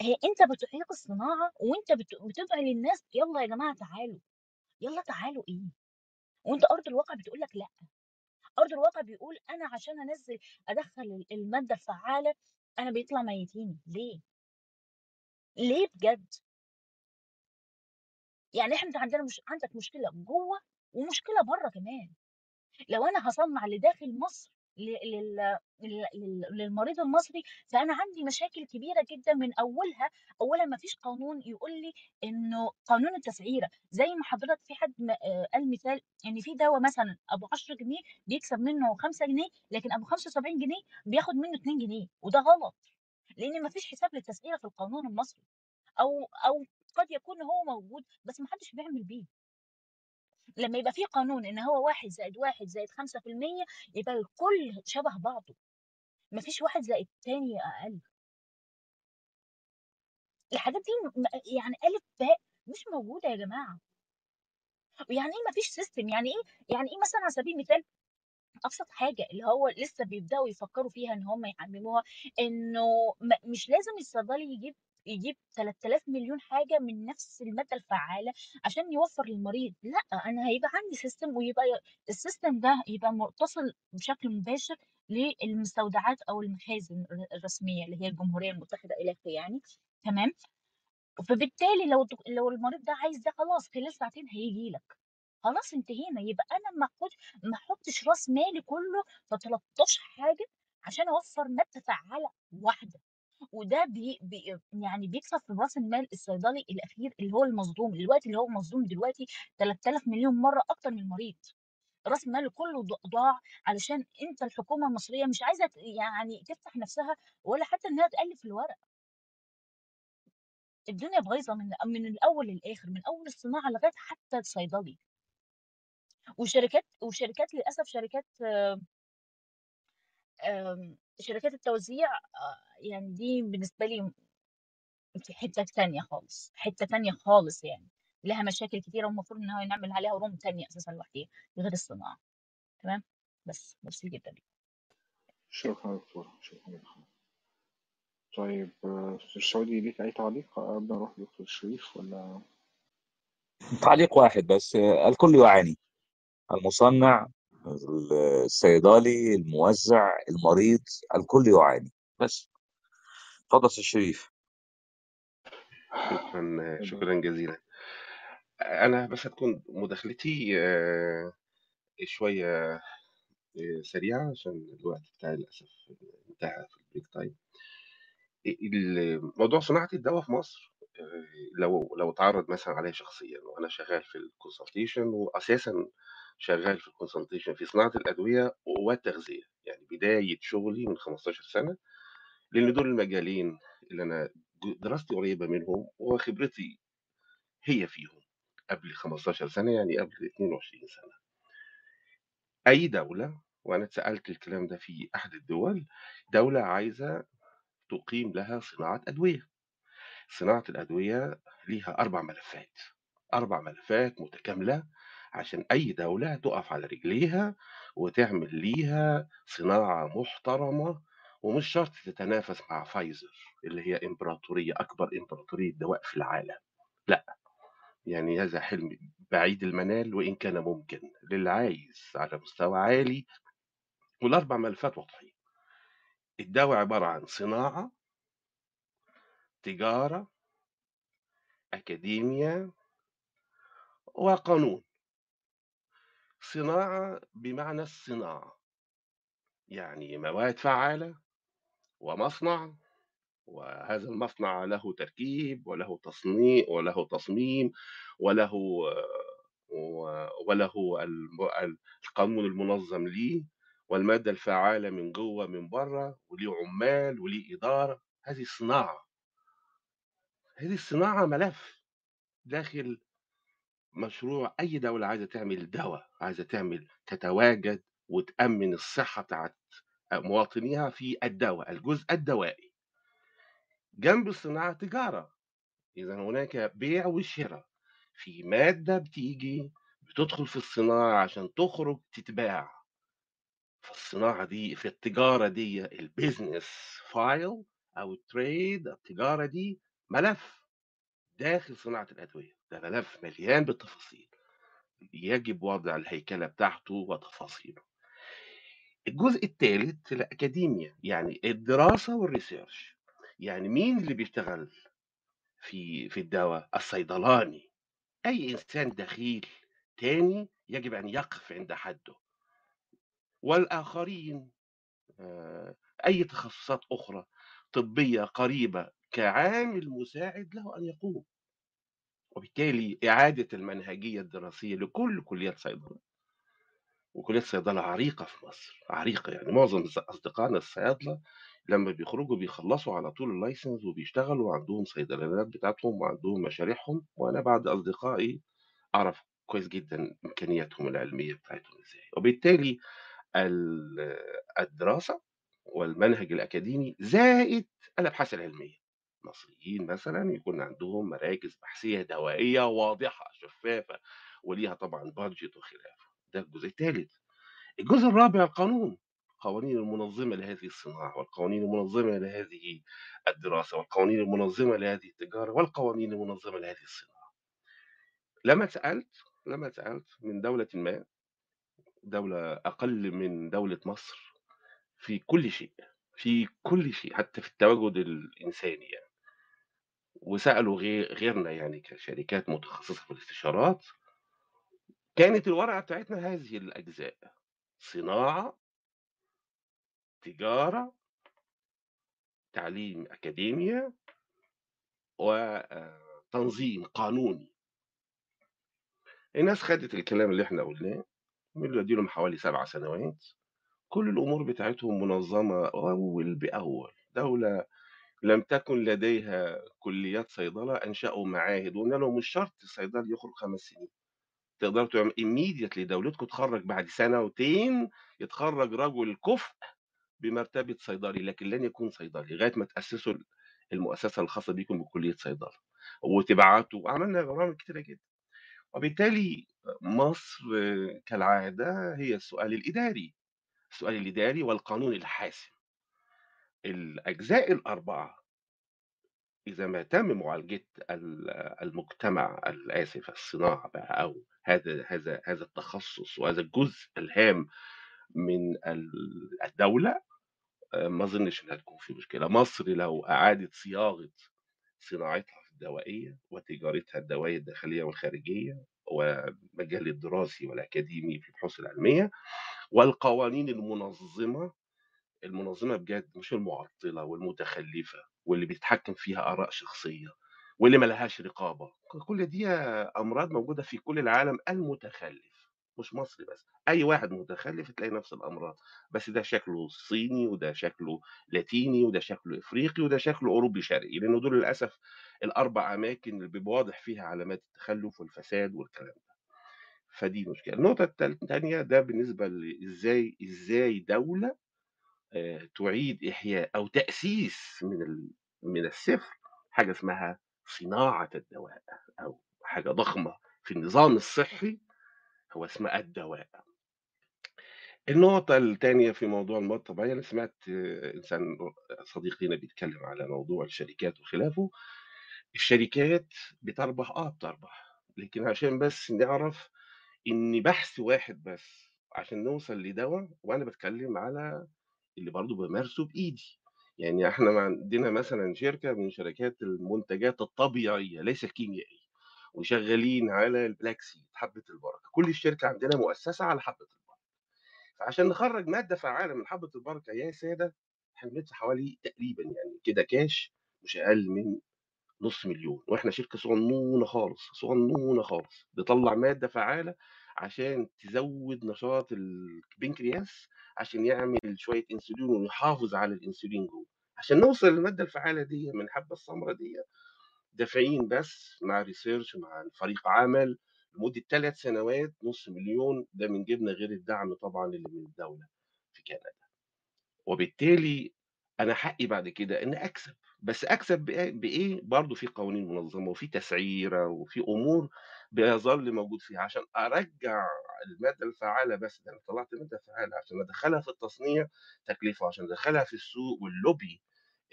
هي أنت بتحبط الصناعة وأنت بت- بتدعي للناس يلا يا جماعة تعالوا. يلا تعالوا إيه؟ وأنت أرض الواقع بتقول لك لأ. أرض الواقع بيقول أنا عشان أنزل أدخل ال- المادة الفعالة أنا بيطلع ميتين. ليه؟ ليه بجد؟ يعني إحنا عندنا مش عندك مشكلة جوه ومشكلة بره كمان. لو أنا هصنع لداخل مصر لل- لل- لل- للمريض المصري فأنا عندي مشاكل كبيرة جدا من أولها اولا ما فيش قانون يقول لي إنه قانون التسعيرة. زي ما حضرتك في حد آه، قال مثال إن في دواء مثلا أبو 10 جنيه بيكسب منه 5 جنيه لكن أبو 75 جنيه بياخد منه 2 جنيه وده غلط. لأن ما فيش حساب للتسعيرة في القانون المصري أو أو قد يكون هو موجود بس ما حدش بيعمل بيه. لما يبقى في قانون إن هو واحد زائد واحد زائد خمسة في المية يبقى الكل شبه بعضه. مفيش واحد زائد التاني أقل. الحاجات دي يعني ألف باء مش موجودة يا جماعة. يعني إيه مفيش system يعني إيه يعني إيه مثلا على سبيل المثال أبسط حاجة اللي هو لسه بيبدأوا يفكروا فيها إن هم يعمموها إنه مش لازم الصيدلي يجيب يجيب 3000 مليون حاجة من نفس المادة الفعالة عشان يوفر للمريض. لأ أنا هيبقى عندي system ويبقى ال system ده يبقى متصل بشكل مباشر للمستودعات أو المخازن الر- الرسمية اللي هي الجمهورية المتحدة إلى اخره يعني. تمام؟ فبالتالي لو لو المريض ده عايز ده خلاص خلال ساعتين هيجي لك. خلاص انتهينا. يبقى أنا ما ما أحطش راس مالي كله في 13 حاجة عشان أوفر مادة فعالة واحدة. وده بي بي يعني بيكسب في راس المال الصيدلي الأخير اللي هو المصدوم. دلوقتي اللي هو مصدوم دلوقتي 3000 مليون مرة أكتر من المريض. راس ماله كله ضاع علشان أنت الحكومة المصرية مش عايزة يعني تفتح نفسها ولا حتى إنها تألف الورق. الدنيا بايظة من من الأول للآخر من أول الصناعة لغاية حتى الصيدلي. وشركات وشركات للأسف شركات شركات التوزيع آه، يعني دي بالنسبة لي في حتة تانية خالص حتة تانية خالص يعني لها مشاكل كتيرة والمفروض إن هو نعمل عليها روم تانية أساسا لوحديها غير الصناعة تمام؟ بس ميرسي جدا شكرا دكتور شكرا طيب دكتور سعودي ليك أي تعليق قبل ما نروح لدكتور شريف ولا؟ تعليق واحد بس الكل يعاني المصنع الصيدلي الموزع المريض الكل يعاني. بس. اتفضل أستاذ شريف. شكرا شكرا جزيلا. أنا بس هتكون مداخلتي آه، شوية آه، سريعة عشان الوقت بتاعي للأسف انتهى في ال break time موضوع صناعة الدواء في مصر آه، لو لو اتعرض مثلا عليا شخصيا وأنا شغال في ال consultation واساسا شغال في ال consultation في صناعة الأدوية والتغذية يعني بداية شغلي من 15 سنة لأن دول المجالين اللي أنا دراستي قريبة منهم وخبرتي هي فيهم قبل 15 سنة يعني قبل 22 سنة. أي دولة وأنا اتسألت الكلام ده في أحد الدول دولة عايزة تقيم لها صناعة أدوية. صناعة الأدوية ليها أربع ملفات أربع ملفات متكاملة عشان أي دولة تقف على رجليها وتعمل ليها صناعة محترمة ومش شرط تتنافس مع فايزر اللي هي إمبراطورية أكبر إمبراطورية دواء في العالم. لأ يعني هذا حلم بعيد المنال وإن كان ممكن للي عايز على مستوى عالي. والأربع ملفات واضحين. الدواء عبارة عن صناعة تجارة أكاديميا وقانون. صناعة بمعنى الصناعة يعني مواد فعالة ومصنع وهذا المصنع له تركيب وله تصنيع وله تصميم وله وله القانون المنظم ليه والمادة الفعالة من جوه من بره وليه عمال وليه إدارة. هذه صناعة. هذه الصناعة ملف داخل مشروع أي دولة عايزة تعمل دواء عايزة تعمل تتواجد وتأمن الصحة بتاعت مواطنيها في الدواء الجزء الدوائي. جنب الصناعة تجارة إذا هناك بيع وشراء. في مادة بتيجي بتدخل في الصناعة عشان تخرج تتباع. فالصناعة دي في التجارة دي ال business file أو ال trade التجارة دي ملف داخل صناعة الأدوية. ده ملف مليان بالتفاصيل. يجب وضع الهيكلة بتاعته وتفاصيله. الجزء الثالث الاكاديميا يعني الدراسة وال research. يعني مين اللي بيشتغل في في الدواء؟ الصيدلاني. أي إنسان دخيل تاني يجب أن يقف عند حده. والآخرين آه، أي تخصصات أخرى طبية قريبة كعامل مساعد له أن يقوم. وبالتالي إعادة المنهجية الدراسية لكل كليات صيدلة. وكليه صيدلة عريقة في مصر عريقة يعني معظم أصدقائنا الصيادلة لما بيخرجوا بيخلصوا على طول اللايسنس وبيشتغلوا وعندهم صيدليات بتاعتهم وعندهم مشاريعهم وأنا بعد أصدقائي أعرف كويس جدا إمكانياتهم العلمية بتاعتهم إزاي. وبالتالي ال- الدراسة والمنهج الأكاديمي زائد الأبحاث العلمية. المصريين مثلا يكون عندهم مراكز بحثية دوائية واضحة شفافة وليها طبعا بادجت وخلافة. ده الجزء الثالث الجزء الرابع القانون. القوانين المنظمة لهذه الصناعة والقوانين المنظمة لهذه الدراسة والقوانين المنظمة لهذه التجارة والقوانين المنظمة لهذه الصناعة. لما سألت لما سألت من دولة ما دولة أقل من دولة مصر في كل شيء في كل شيء حتى في التواجد الإنساني يعني. وسألوا غير غيرنا يعني كشركات متخصصة في الاستشارات كانت الورقة بتاعتنا هذه الأجزاء صناعة تجارة تعليم أكاديميا وتنظيم قانوني. الناس خدت الكلام اللي إحنا قلناه من اديلهم حوالي سبع سنوات. كل الأمور بتاعتهم منظمة أول بأول دولة لم تكن لديها كليات صيدلة أنشأوا معاهد وقلنا لهم مش شرط الصيدلي يخرج خمس سنين. تقدروا تعمل immediately دولتكم تخرج بعد سنتين يتخرج رجل كفء بمرتبة صيدلي لكن لن يكون صيدلي لغاية ما تأسسوا المؤسسة الخاصة بكم بكلية صيدلة. وتبعتوا عملنا برامج كتيرة جدا. وبالتالي مصر كالعادة هي السؤال الإداري. السؤال الإداري والقانون الحاسم. الأجزاء الأربعة إذا ما تم معالجة ال- المجتمع الآسف الصناعة بقى أو هذا هذا هذا التخصص وهذا الجزء الهام من ال- الدولة آه، ما أظنش إنها تكون في مشكلة. مصر لو أعادت صياغة صناعتها الدوائية وتجارتها الدوائية الداخلية والخارجية ومجال الدراسي والأكاديمي في البحوث العلمية والقوانين المنظمة المنظمة بجد مش المعطلة والمتخلفة واللي بيتحكم فيها آراء شخصية واللي ملهاش رقابة. كل دي أمراض موجودة في كل العالم. المتخلف مش مصري بس أي واحد متخلف تلاقي نفس الأمراض. بس ده شكله صيني وده شكله لاتيني وده شكله إفريقي وده شكله أوروبي شرقي لأنه دول للأسف الأربع أماكن اللي بيبقى واضح فيها علامات التخلف والفساد والكلام ده. فدي مشكلة. النقطة الثانية ده بالنسبة لإزاي إزاي دولة آه، تعيد إحياء أو تأسيس من. من الصفر حاجة اسمها صناعة الدواء أو حاجة ضخمة في النظام الصحي هو اسمها الدواء النقطة الثانية في موضوع المواد الطبيعية أنا سمعت آه، إنسان صديق لينا بيتكلم على موضوع الشركات وخلافه الشركات بتربح آه بتربح لكن عشان بس نعرف إن بحث واحد بس عشان نوصل لدواء وأنا بتكلم على اللي برضو بمارسه بإيدي. يعني إحنا عندنا مثلا شركة من شركات المنتجات الطبيعية ليس الكيميائية وشغالين على ال black seed حبة البركة. كل الشركة عندنا مؤسسة على حبة البركة. فعشان نخرج مادة فعالة من حبة البركة يا سادة بندفع حوالي تقريبا يعني كده كاش مش أقل من نص مليون. وإحنا شركة صغنونة خالص صغنونة خالص. بتطلع مادة فعالة عشان تزود نشاط البنكرياس عشان يعمل شوية انسولين ويحافظ على الانسولين جوه. عشان نوصل للمادة الفعالة دي من الحبة السمراء دي دافعين بس مع ريسيرش مع فريق عمل لمدة ثلاث سنوات نص مليون. ده من جبنا غير الدعم طبعا اللي من الدولة في كندا. وبالتالي أنا حقي بعد كده ان أكسب. بس أكسب بإيه؟ برضه في قوانين منظمة وفي تسعيرة وفي أمور بيظل موجود فيها. عشان أرجع المادة الفعالة بس ده أنا طلعت مادة فعالة عشان أدخلها في التصنيع تكلفة عشان أدخلها في السوق واللوبي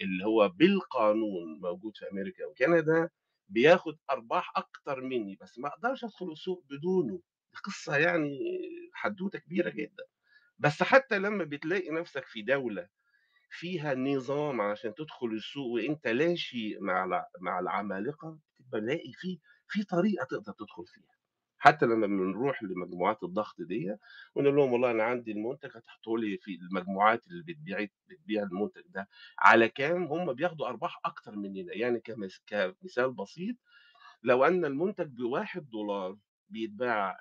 اللي هو بالقانون موجود في أمريكا وكندا بياخد أرباح أكتر مني بس ما أقدرش أدخل السوق بدونه. قصة يعني حدوتة كبيرة جدا. بس حتى لما بتلاقي نفسك في دولة فيها نظام عشان تدخل السوق وأنت لاشي مع مع العمالقة تبقى لاقي في في طريقة تقدر تدخل فيها. حتى لما بنروح لمجموعات الضغط دي ونقول لهم والله أنا عندي المنتج هتحطوا لي في المجموعات اللي بتبيع بتبيع المنتج ده. على كام؟ هم بياخدوا أرباح أكتر مننا. يعني كمثال بسيط لو أن المنتج بواحد دولار بيتباع.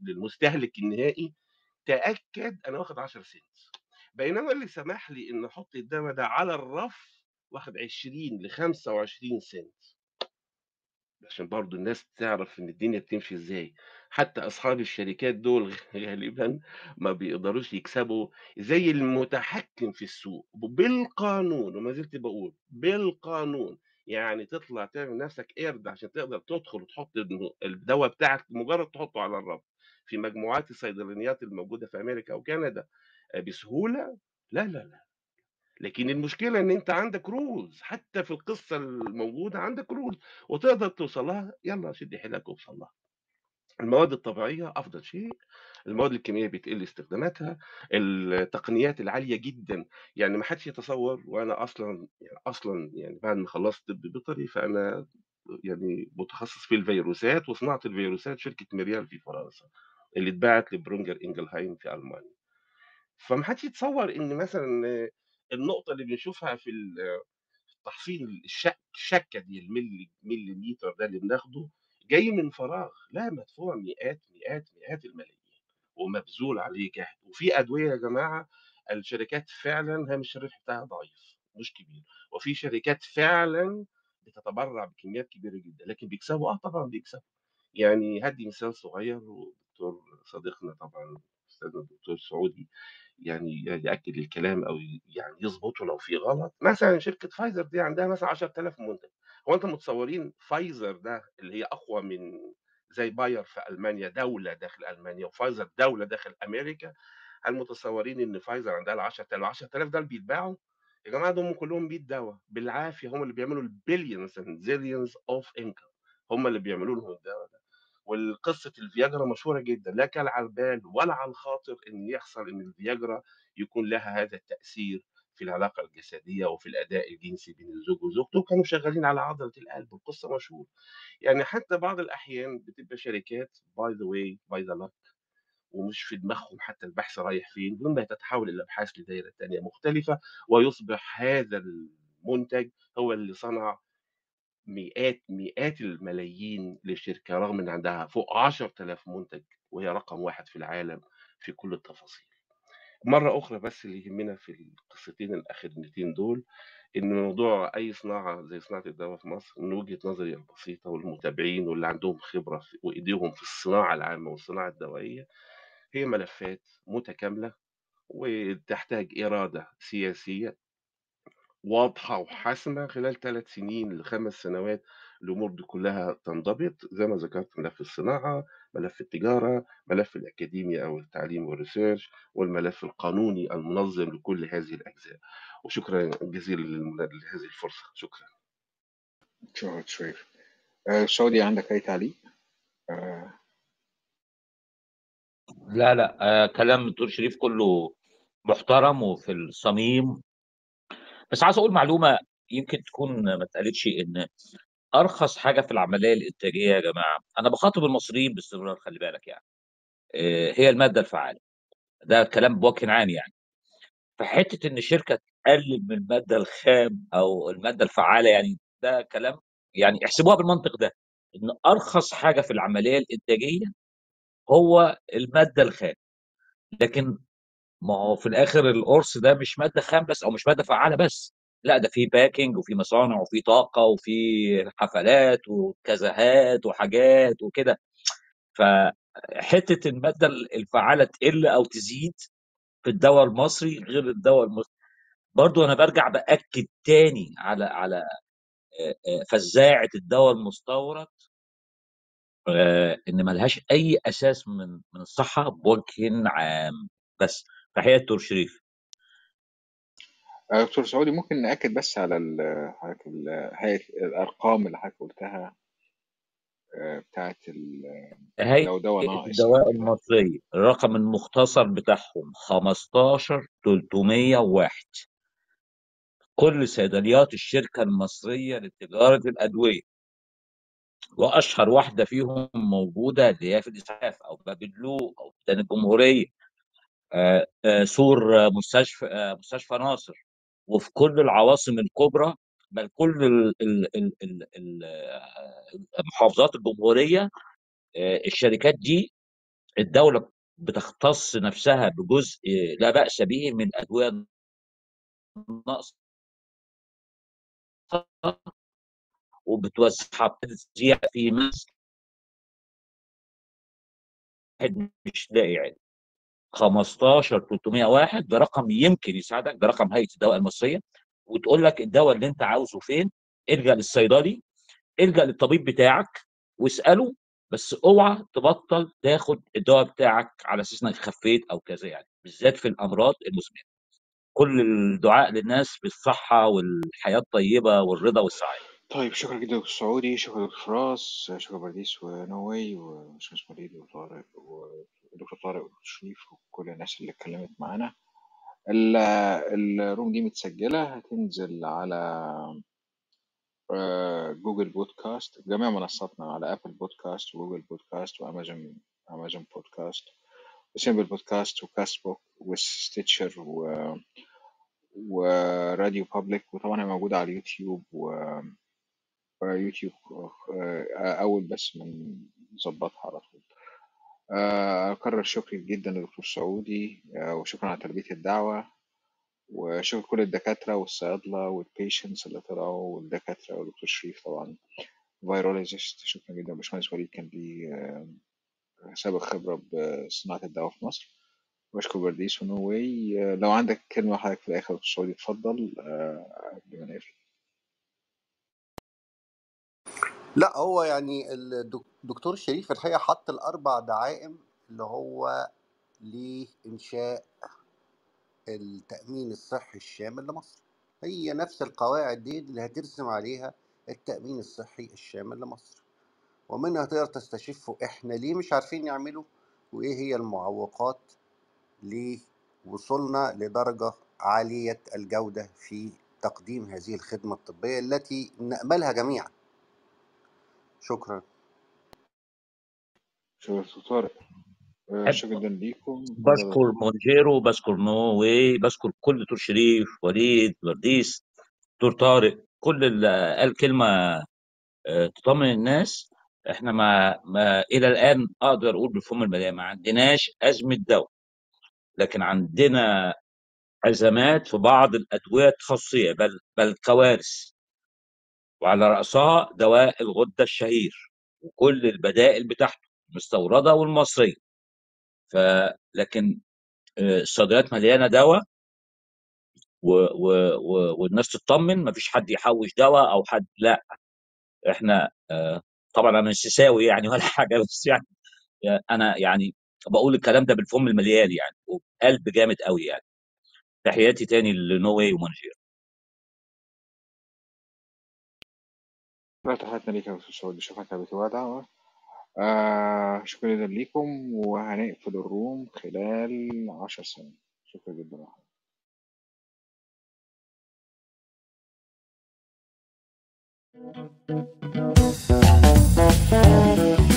للمستهلك النهائي تأكد أنا واخد 10 سنت. بينما اللي سمح لي ان أحط الدواء ده على الرف واخد 20 ل 25 سنت. عشان برضو الناس تعرف إن الدنيا بتمشي إزاي. حتى أصحاب الشركات دول غالبا ما بيقدروش يكسبوا زي المتحكم في السوق بالقانون وما زلت بقول بالقانون. يعني تطلع تعمل نفسك قرد عشان تقدر تدخل وتحط الدواء بتاعك مجرد تحطه على الرف. في مجموعات الصيدليات الموجودة في أمريكا وكندا آه، بسهولة؟ لا لا لا. لكن المشكلة إن أنت عندك rules حتى في القصة الموجودة عندك rules وتقدر توصل لها يلا شد حيلك ووصل لها. المواد الطبيعية أفضل شيء المواد الكيميائية بتقل استخداماتها التقنيات العالية جدا يعني ما حدش يتصور وأنا أصلا يعني أصلا يعني بعد ما خلصت طب بيطري فأنا يعني متخصص في الفيروسات وصناعة الفيروسات شركة ميريال في فرنسا اللي اتباعت لبرونجر إنجلهايم في ألمانيا. فما حدش يتصور إن مثلا النقطة اللي بنشوفها في ال- تحصيل الشك الشكة دي الملي مليمتر ده اللي بناخده جاي من فراغ. لا مدفوع مئات مئات مئات الملايين ومبذول عليه جهد وفي أدوية يا جماعة الشركات فعلا هامش الربح بتاعها ضعيف مش كبير. وفي شركات فعلا بتتبرع بكميات كبيرة جدا لكن بيكسبوا. آه طبعا بيكسبوا. يعني هدي مثال صغير ودكتور صديقنا طبعا أستاذنا الدكتور سعودي. يعني يأكد الكلام أو يعني يظبطه لو في غلط. مثلا شركة فايزر دي عندها مثلا 10000 منتج. هو أنتم متصورين فايزر ده اللي هي أقوى من زي باير في ألمانيا دولة داخل ألمانيا وفايزر دولة داخل أمريكا. هل متصورين إن فايزر عندها ال 10000 10000 ده اللي بيتباعوا؟ يا جماعة دول كلهم 100 دواء بالعافية هم اللي بيعملوا ال billions and zillions of income هم اللي بيعملوا لهم الدواء ده. والقصة الفياجرا مشهورة جدا لا كان على البال ولا على الخاطر إن يحصل إن الفياجرا يكون لها هذا التأثير في العلاقة الجسدية وفي الأداء الجنسي بين الزوج وزوجته كانوا شغالين على عضلة القلب القصة مشهورة. يعني حتى بعض الأحيان بتبقى شركات by the way by the luck ومش في دماغهم حتى البحث رايح فين ثم تتحول الابحاث لدائره ثانية مختلفة ويصبح هذا المنتج هو اللي صنع مئات مئات الملايين للشركه رغم إن عندها فوق 10000 منتج وهي رقم واحد في العالم في كل التفاصيل. مرة أخرى بس اللي يهمنا في القصتين الاخرانيتين دول إن موضوع أي صناعة زي صناعة الدواء في مصر من وجهة نظري البسيطة والمتابعين واللي عندهم خبرة وإيديهم في الصناعة العامة والصناعة الدوائية هي ملفات متكاملة وتحتاج إرادة سياسية واضحة وحاسمة خلال ثلاث سنين لخمس سنوات الأمور دي كلها تنضبط زي ما ذكرت ملف الصناعة ملف التجارة ملف الأكاديمية أو التعليم والريسيرش والملف القانوني المنظم لكل هذه الأجزاء. وشكرا جزيلا لهذه الفرصة. شكرا. شكرا شريف. آه، سعودي عندك أي تعليق؟ آه، لا لا. آه كلام الدكتور شريف كله محترم وفي الصميم. بس عايز أقول معلومة يمكن تكون ما اتقالتش إن أرخص حاجة في العملية الإنتاجية يا جماعة أنا بخاطب المصريين باستمرار خلي بالك يعني آه، هي المادة الفعالة. ده كلام بوجه عام يعني. فحته إن شركة تقلل من المادة الخام أو المادة الفعالة يعني ده كلام يعني احسبوها بالمنطق ده إن أرخص حاجة في العملية الإنتاجية هو المادة الخام. لكن ما هو في الآخر القرص ده مش مادة خام بس أو مش مادة فعالة بس. لأ ده في باكينج وفي مصانع وفي طاقة وفي حفلات وكزهات وحاجات وكده. فحتة المادة الفعالة تقل أو تزيد في الدواء المصري غير الدواء المصري. برضو أنا برجع بأكد تاني على على فزاعة الدواء المستورد إن ملهاش أي أساس من من الصحة بوجه عام بس. تحية دكتور شريف. آه، دكتور سعودي ممكن نأكد بس على ال- حضرتك ال- هيئة الأرقام اللي حضرتك قلتها آه، بتاعت أو الدواء كده المصرية الرقم المختصر بتاعهم 15301 كل صيدليات الشركة المصرية لتجارة الأدوية. وأشهر واحدة فيهم موجودة اللي هي في الإسعاف أو باب اللوق أو ميدان الجمهورية. آه، سور آه، مستشفى آه، مستشفى ناصر. وفي كل العواصم الكبرى بل كل ال- ال- ال- ال- آه، محافظات الجمهورية آه، الشركات دي الدولة بتختص نفسها بجزء لا بأس به من الأدوية الناقصة وبتوزعها بتوزيع في مصر مش لاقي علم 15 301 ده رقم يمكن يساعدك ده رقم هيئة الدواء المصرية وتقول لك الدواء اللي انت عاوزه فين الجا للصيدلي الجا للطبيب بتاعك واسأله بس اوعى تبطل تاخد الدواء بتاعك على أساس إنك خفيت أو كذا يعني بالذات في الأمراض المزمنة. كل الدعاء للناس بالصحة والحياة الطيبة والرضا والسعادة. طيب شكرا جدا دكتور سعودي شكرا دكتور فراس شكرا برديس ونوي وباشمهندس وليد وطارق ودكتور طارق شريف وكل الناس اللي اتكلمت معانا. ال- ال room دي متسجلة هتنزل على آه، Google Podcast جميع منصاتنا على Apple Podcast و Google Podcast و Amazon Amazon Podcast و Simple Podcast و Castbox و Stitcher و... و RadioPublic وطبعا هي موجودة على اليوتيوب و... ويوتيوب آه، أول بس من نظبطها على طول. آه، أكرر شكري جدا لدكتور سعودي آه، وشكرا على تلبية الدعوة وشكرا كل الدكاترة والصيادلة وال patients اللي طلعوا والدكاترة ودكتور شريف طبعا. virologist شكرا جدا. باشمهندس وليد كان ليه آه، سابق خبرة بصناعة الدواء في مصر. بشكر برديس و No Way لو عندك كلمة حضرتك في الآخر دكتور سعودي اتفضل. آه، قبل لا هو يعني الدكتور شريف الحقيقة حط الأربع دعائم اللي هو لإنشاء التأمين الصحي الشامل لمصر. هي نفس القواعد دي اللي هترسم عليها التأمين الصحي الشامل لمصر. ومنها تقدر تستشفوا إحنا ليه مش عارفين نعمله وإيه هي المعوقات لوصولنا لدرجة عالية الجودة في تقديم هذه الخدمة الطبية التي نأملها جميعا. شكرا. شكرا طارق. آه، شكرا جدا ليكم. بشكر مونجيرو بشكر No Way بشكر كل دكتور شريف وليد برديس دكتور طارق. كل اللي قال كلمه آه، تطمن الناس. إحنا ما, ما إلى الآن أقدر أقول بفم المليان ما عندناش أزمة دواء لكن عندنا أزمات في بعض الأدوية التخصصية بل بل كوارث. وعلى رأسها دواء الغدة الشهير وكل البدائل بتاعته المستوردة والمصرية. ف لكن آه، الصيدليات مليانة دواء و... و... و... والناس تطمن مفيش حد يحوش دواء أو حد لأ إحنا آه، طبعا أنا مش سيساوي يعني ولا حاجة بس يعني أنا يعني بقول الكلام ده بالفم المليان يعني وبقلب جامد قوي يعني. تحياتي تاني لنو واي فتحت حياتنا ليك بشوف حياتنا بتوع دعوة آه شكرا جدا ليكم وهنقفل الروم خلال عشر ثواني شكرا جدا لحضرتك Thank you.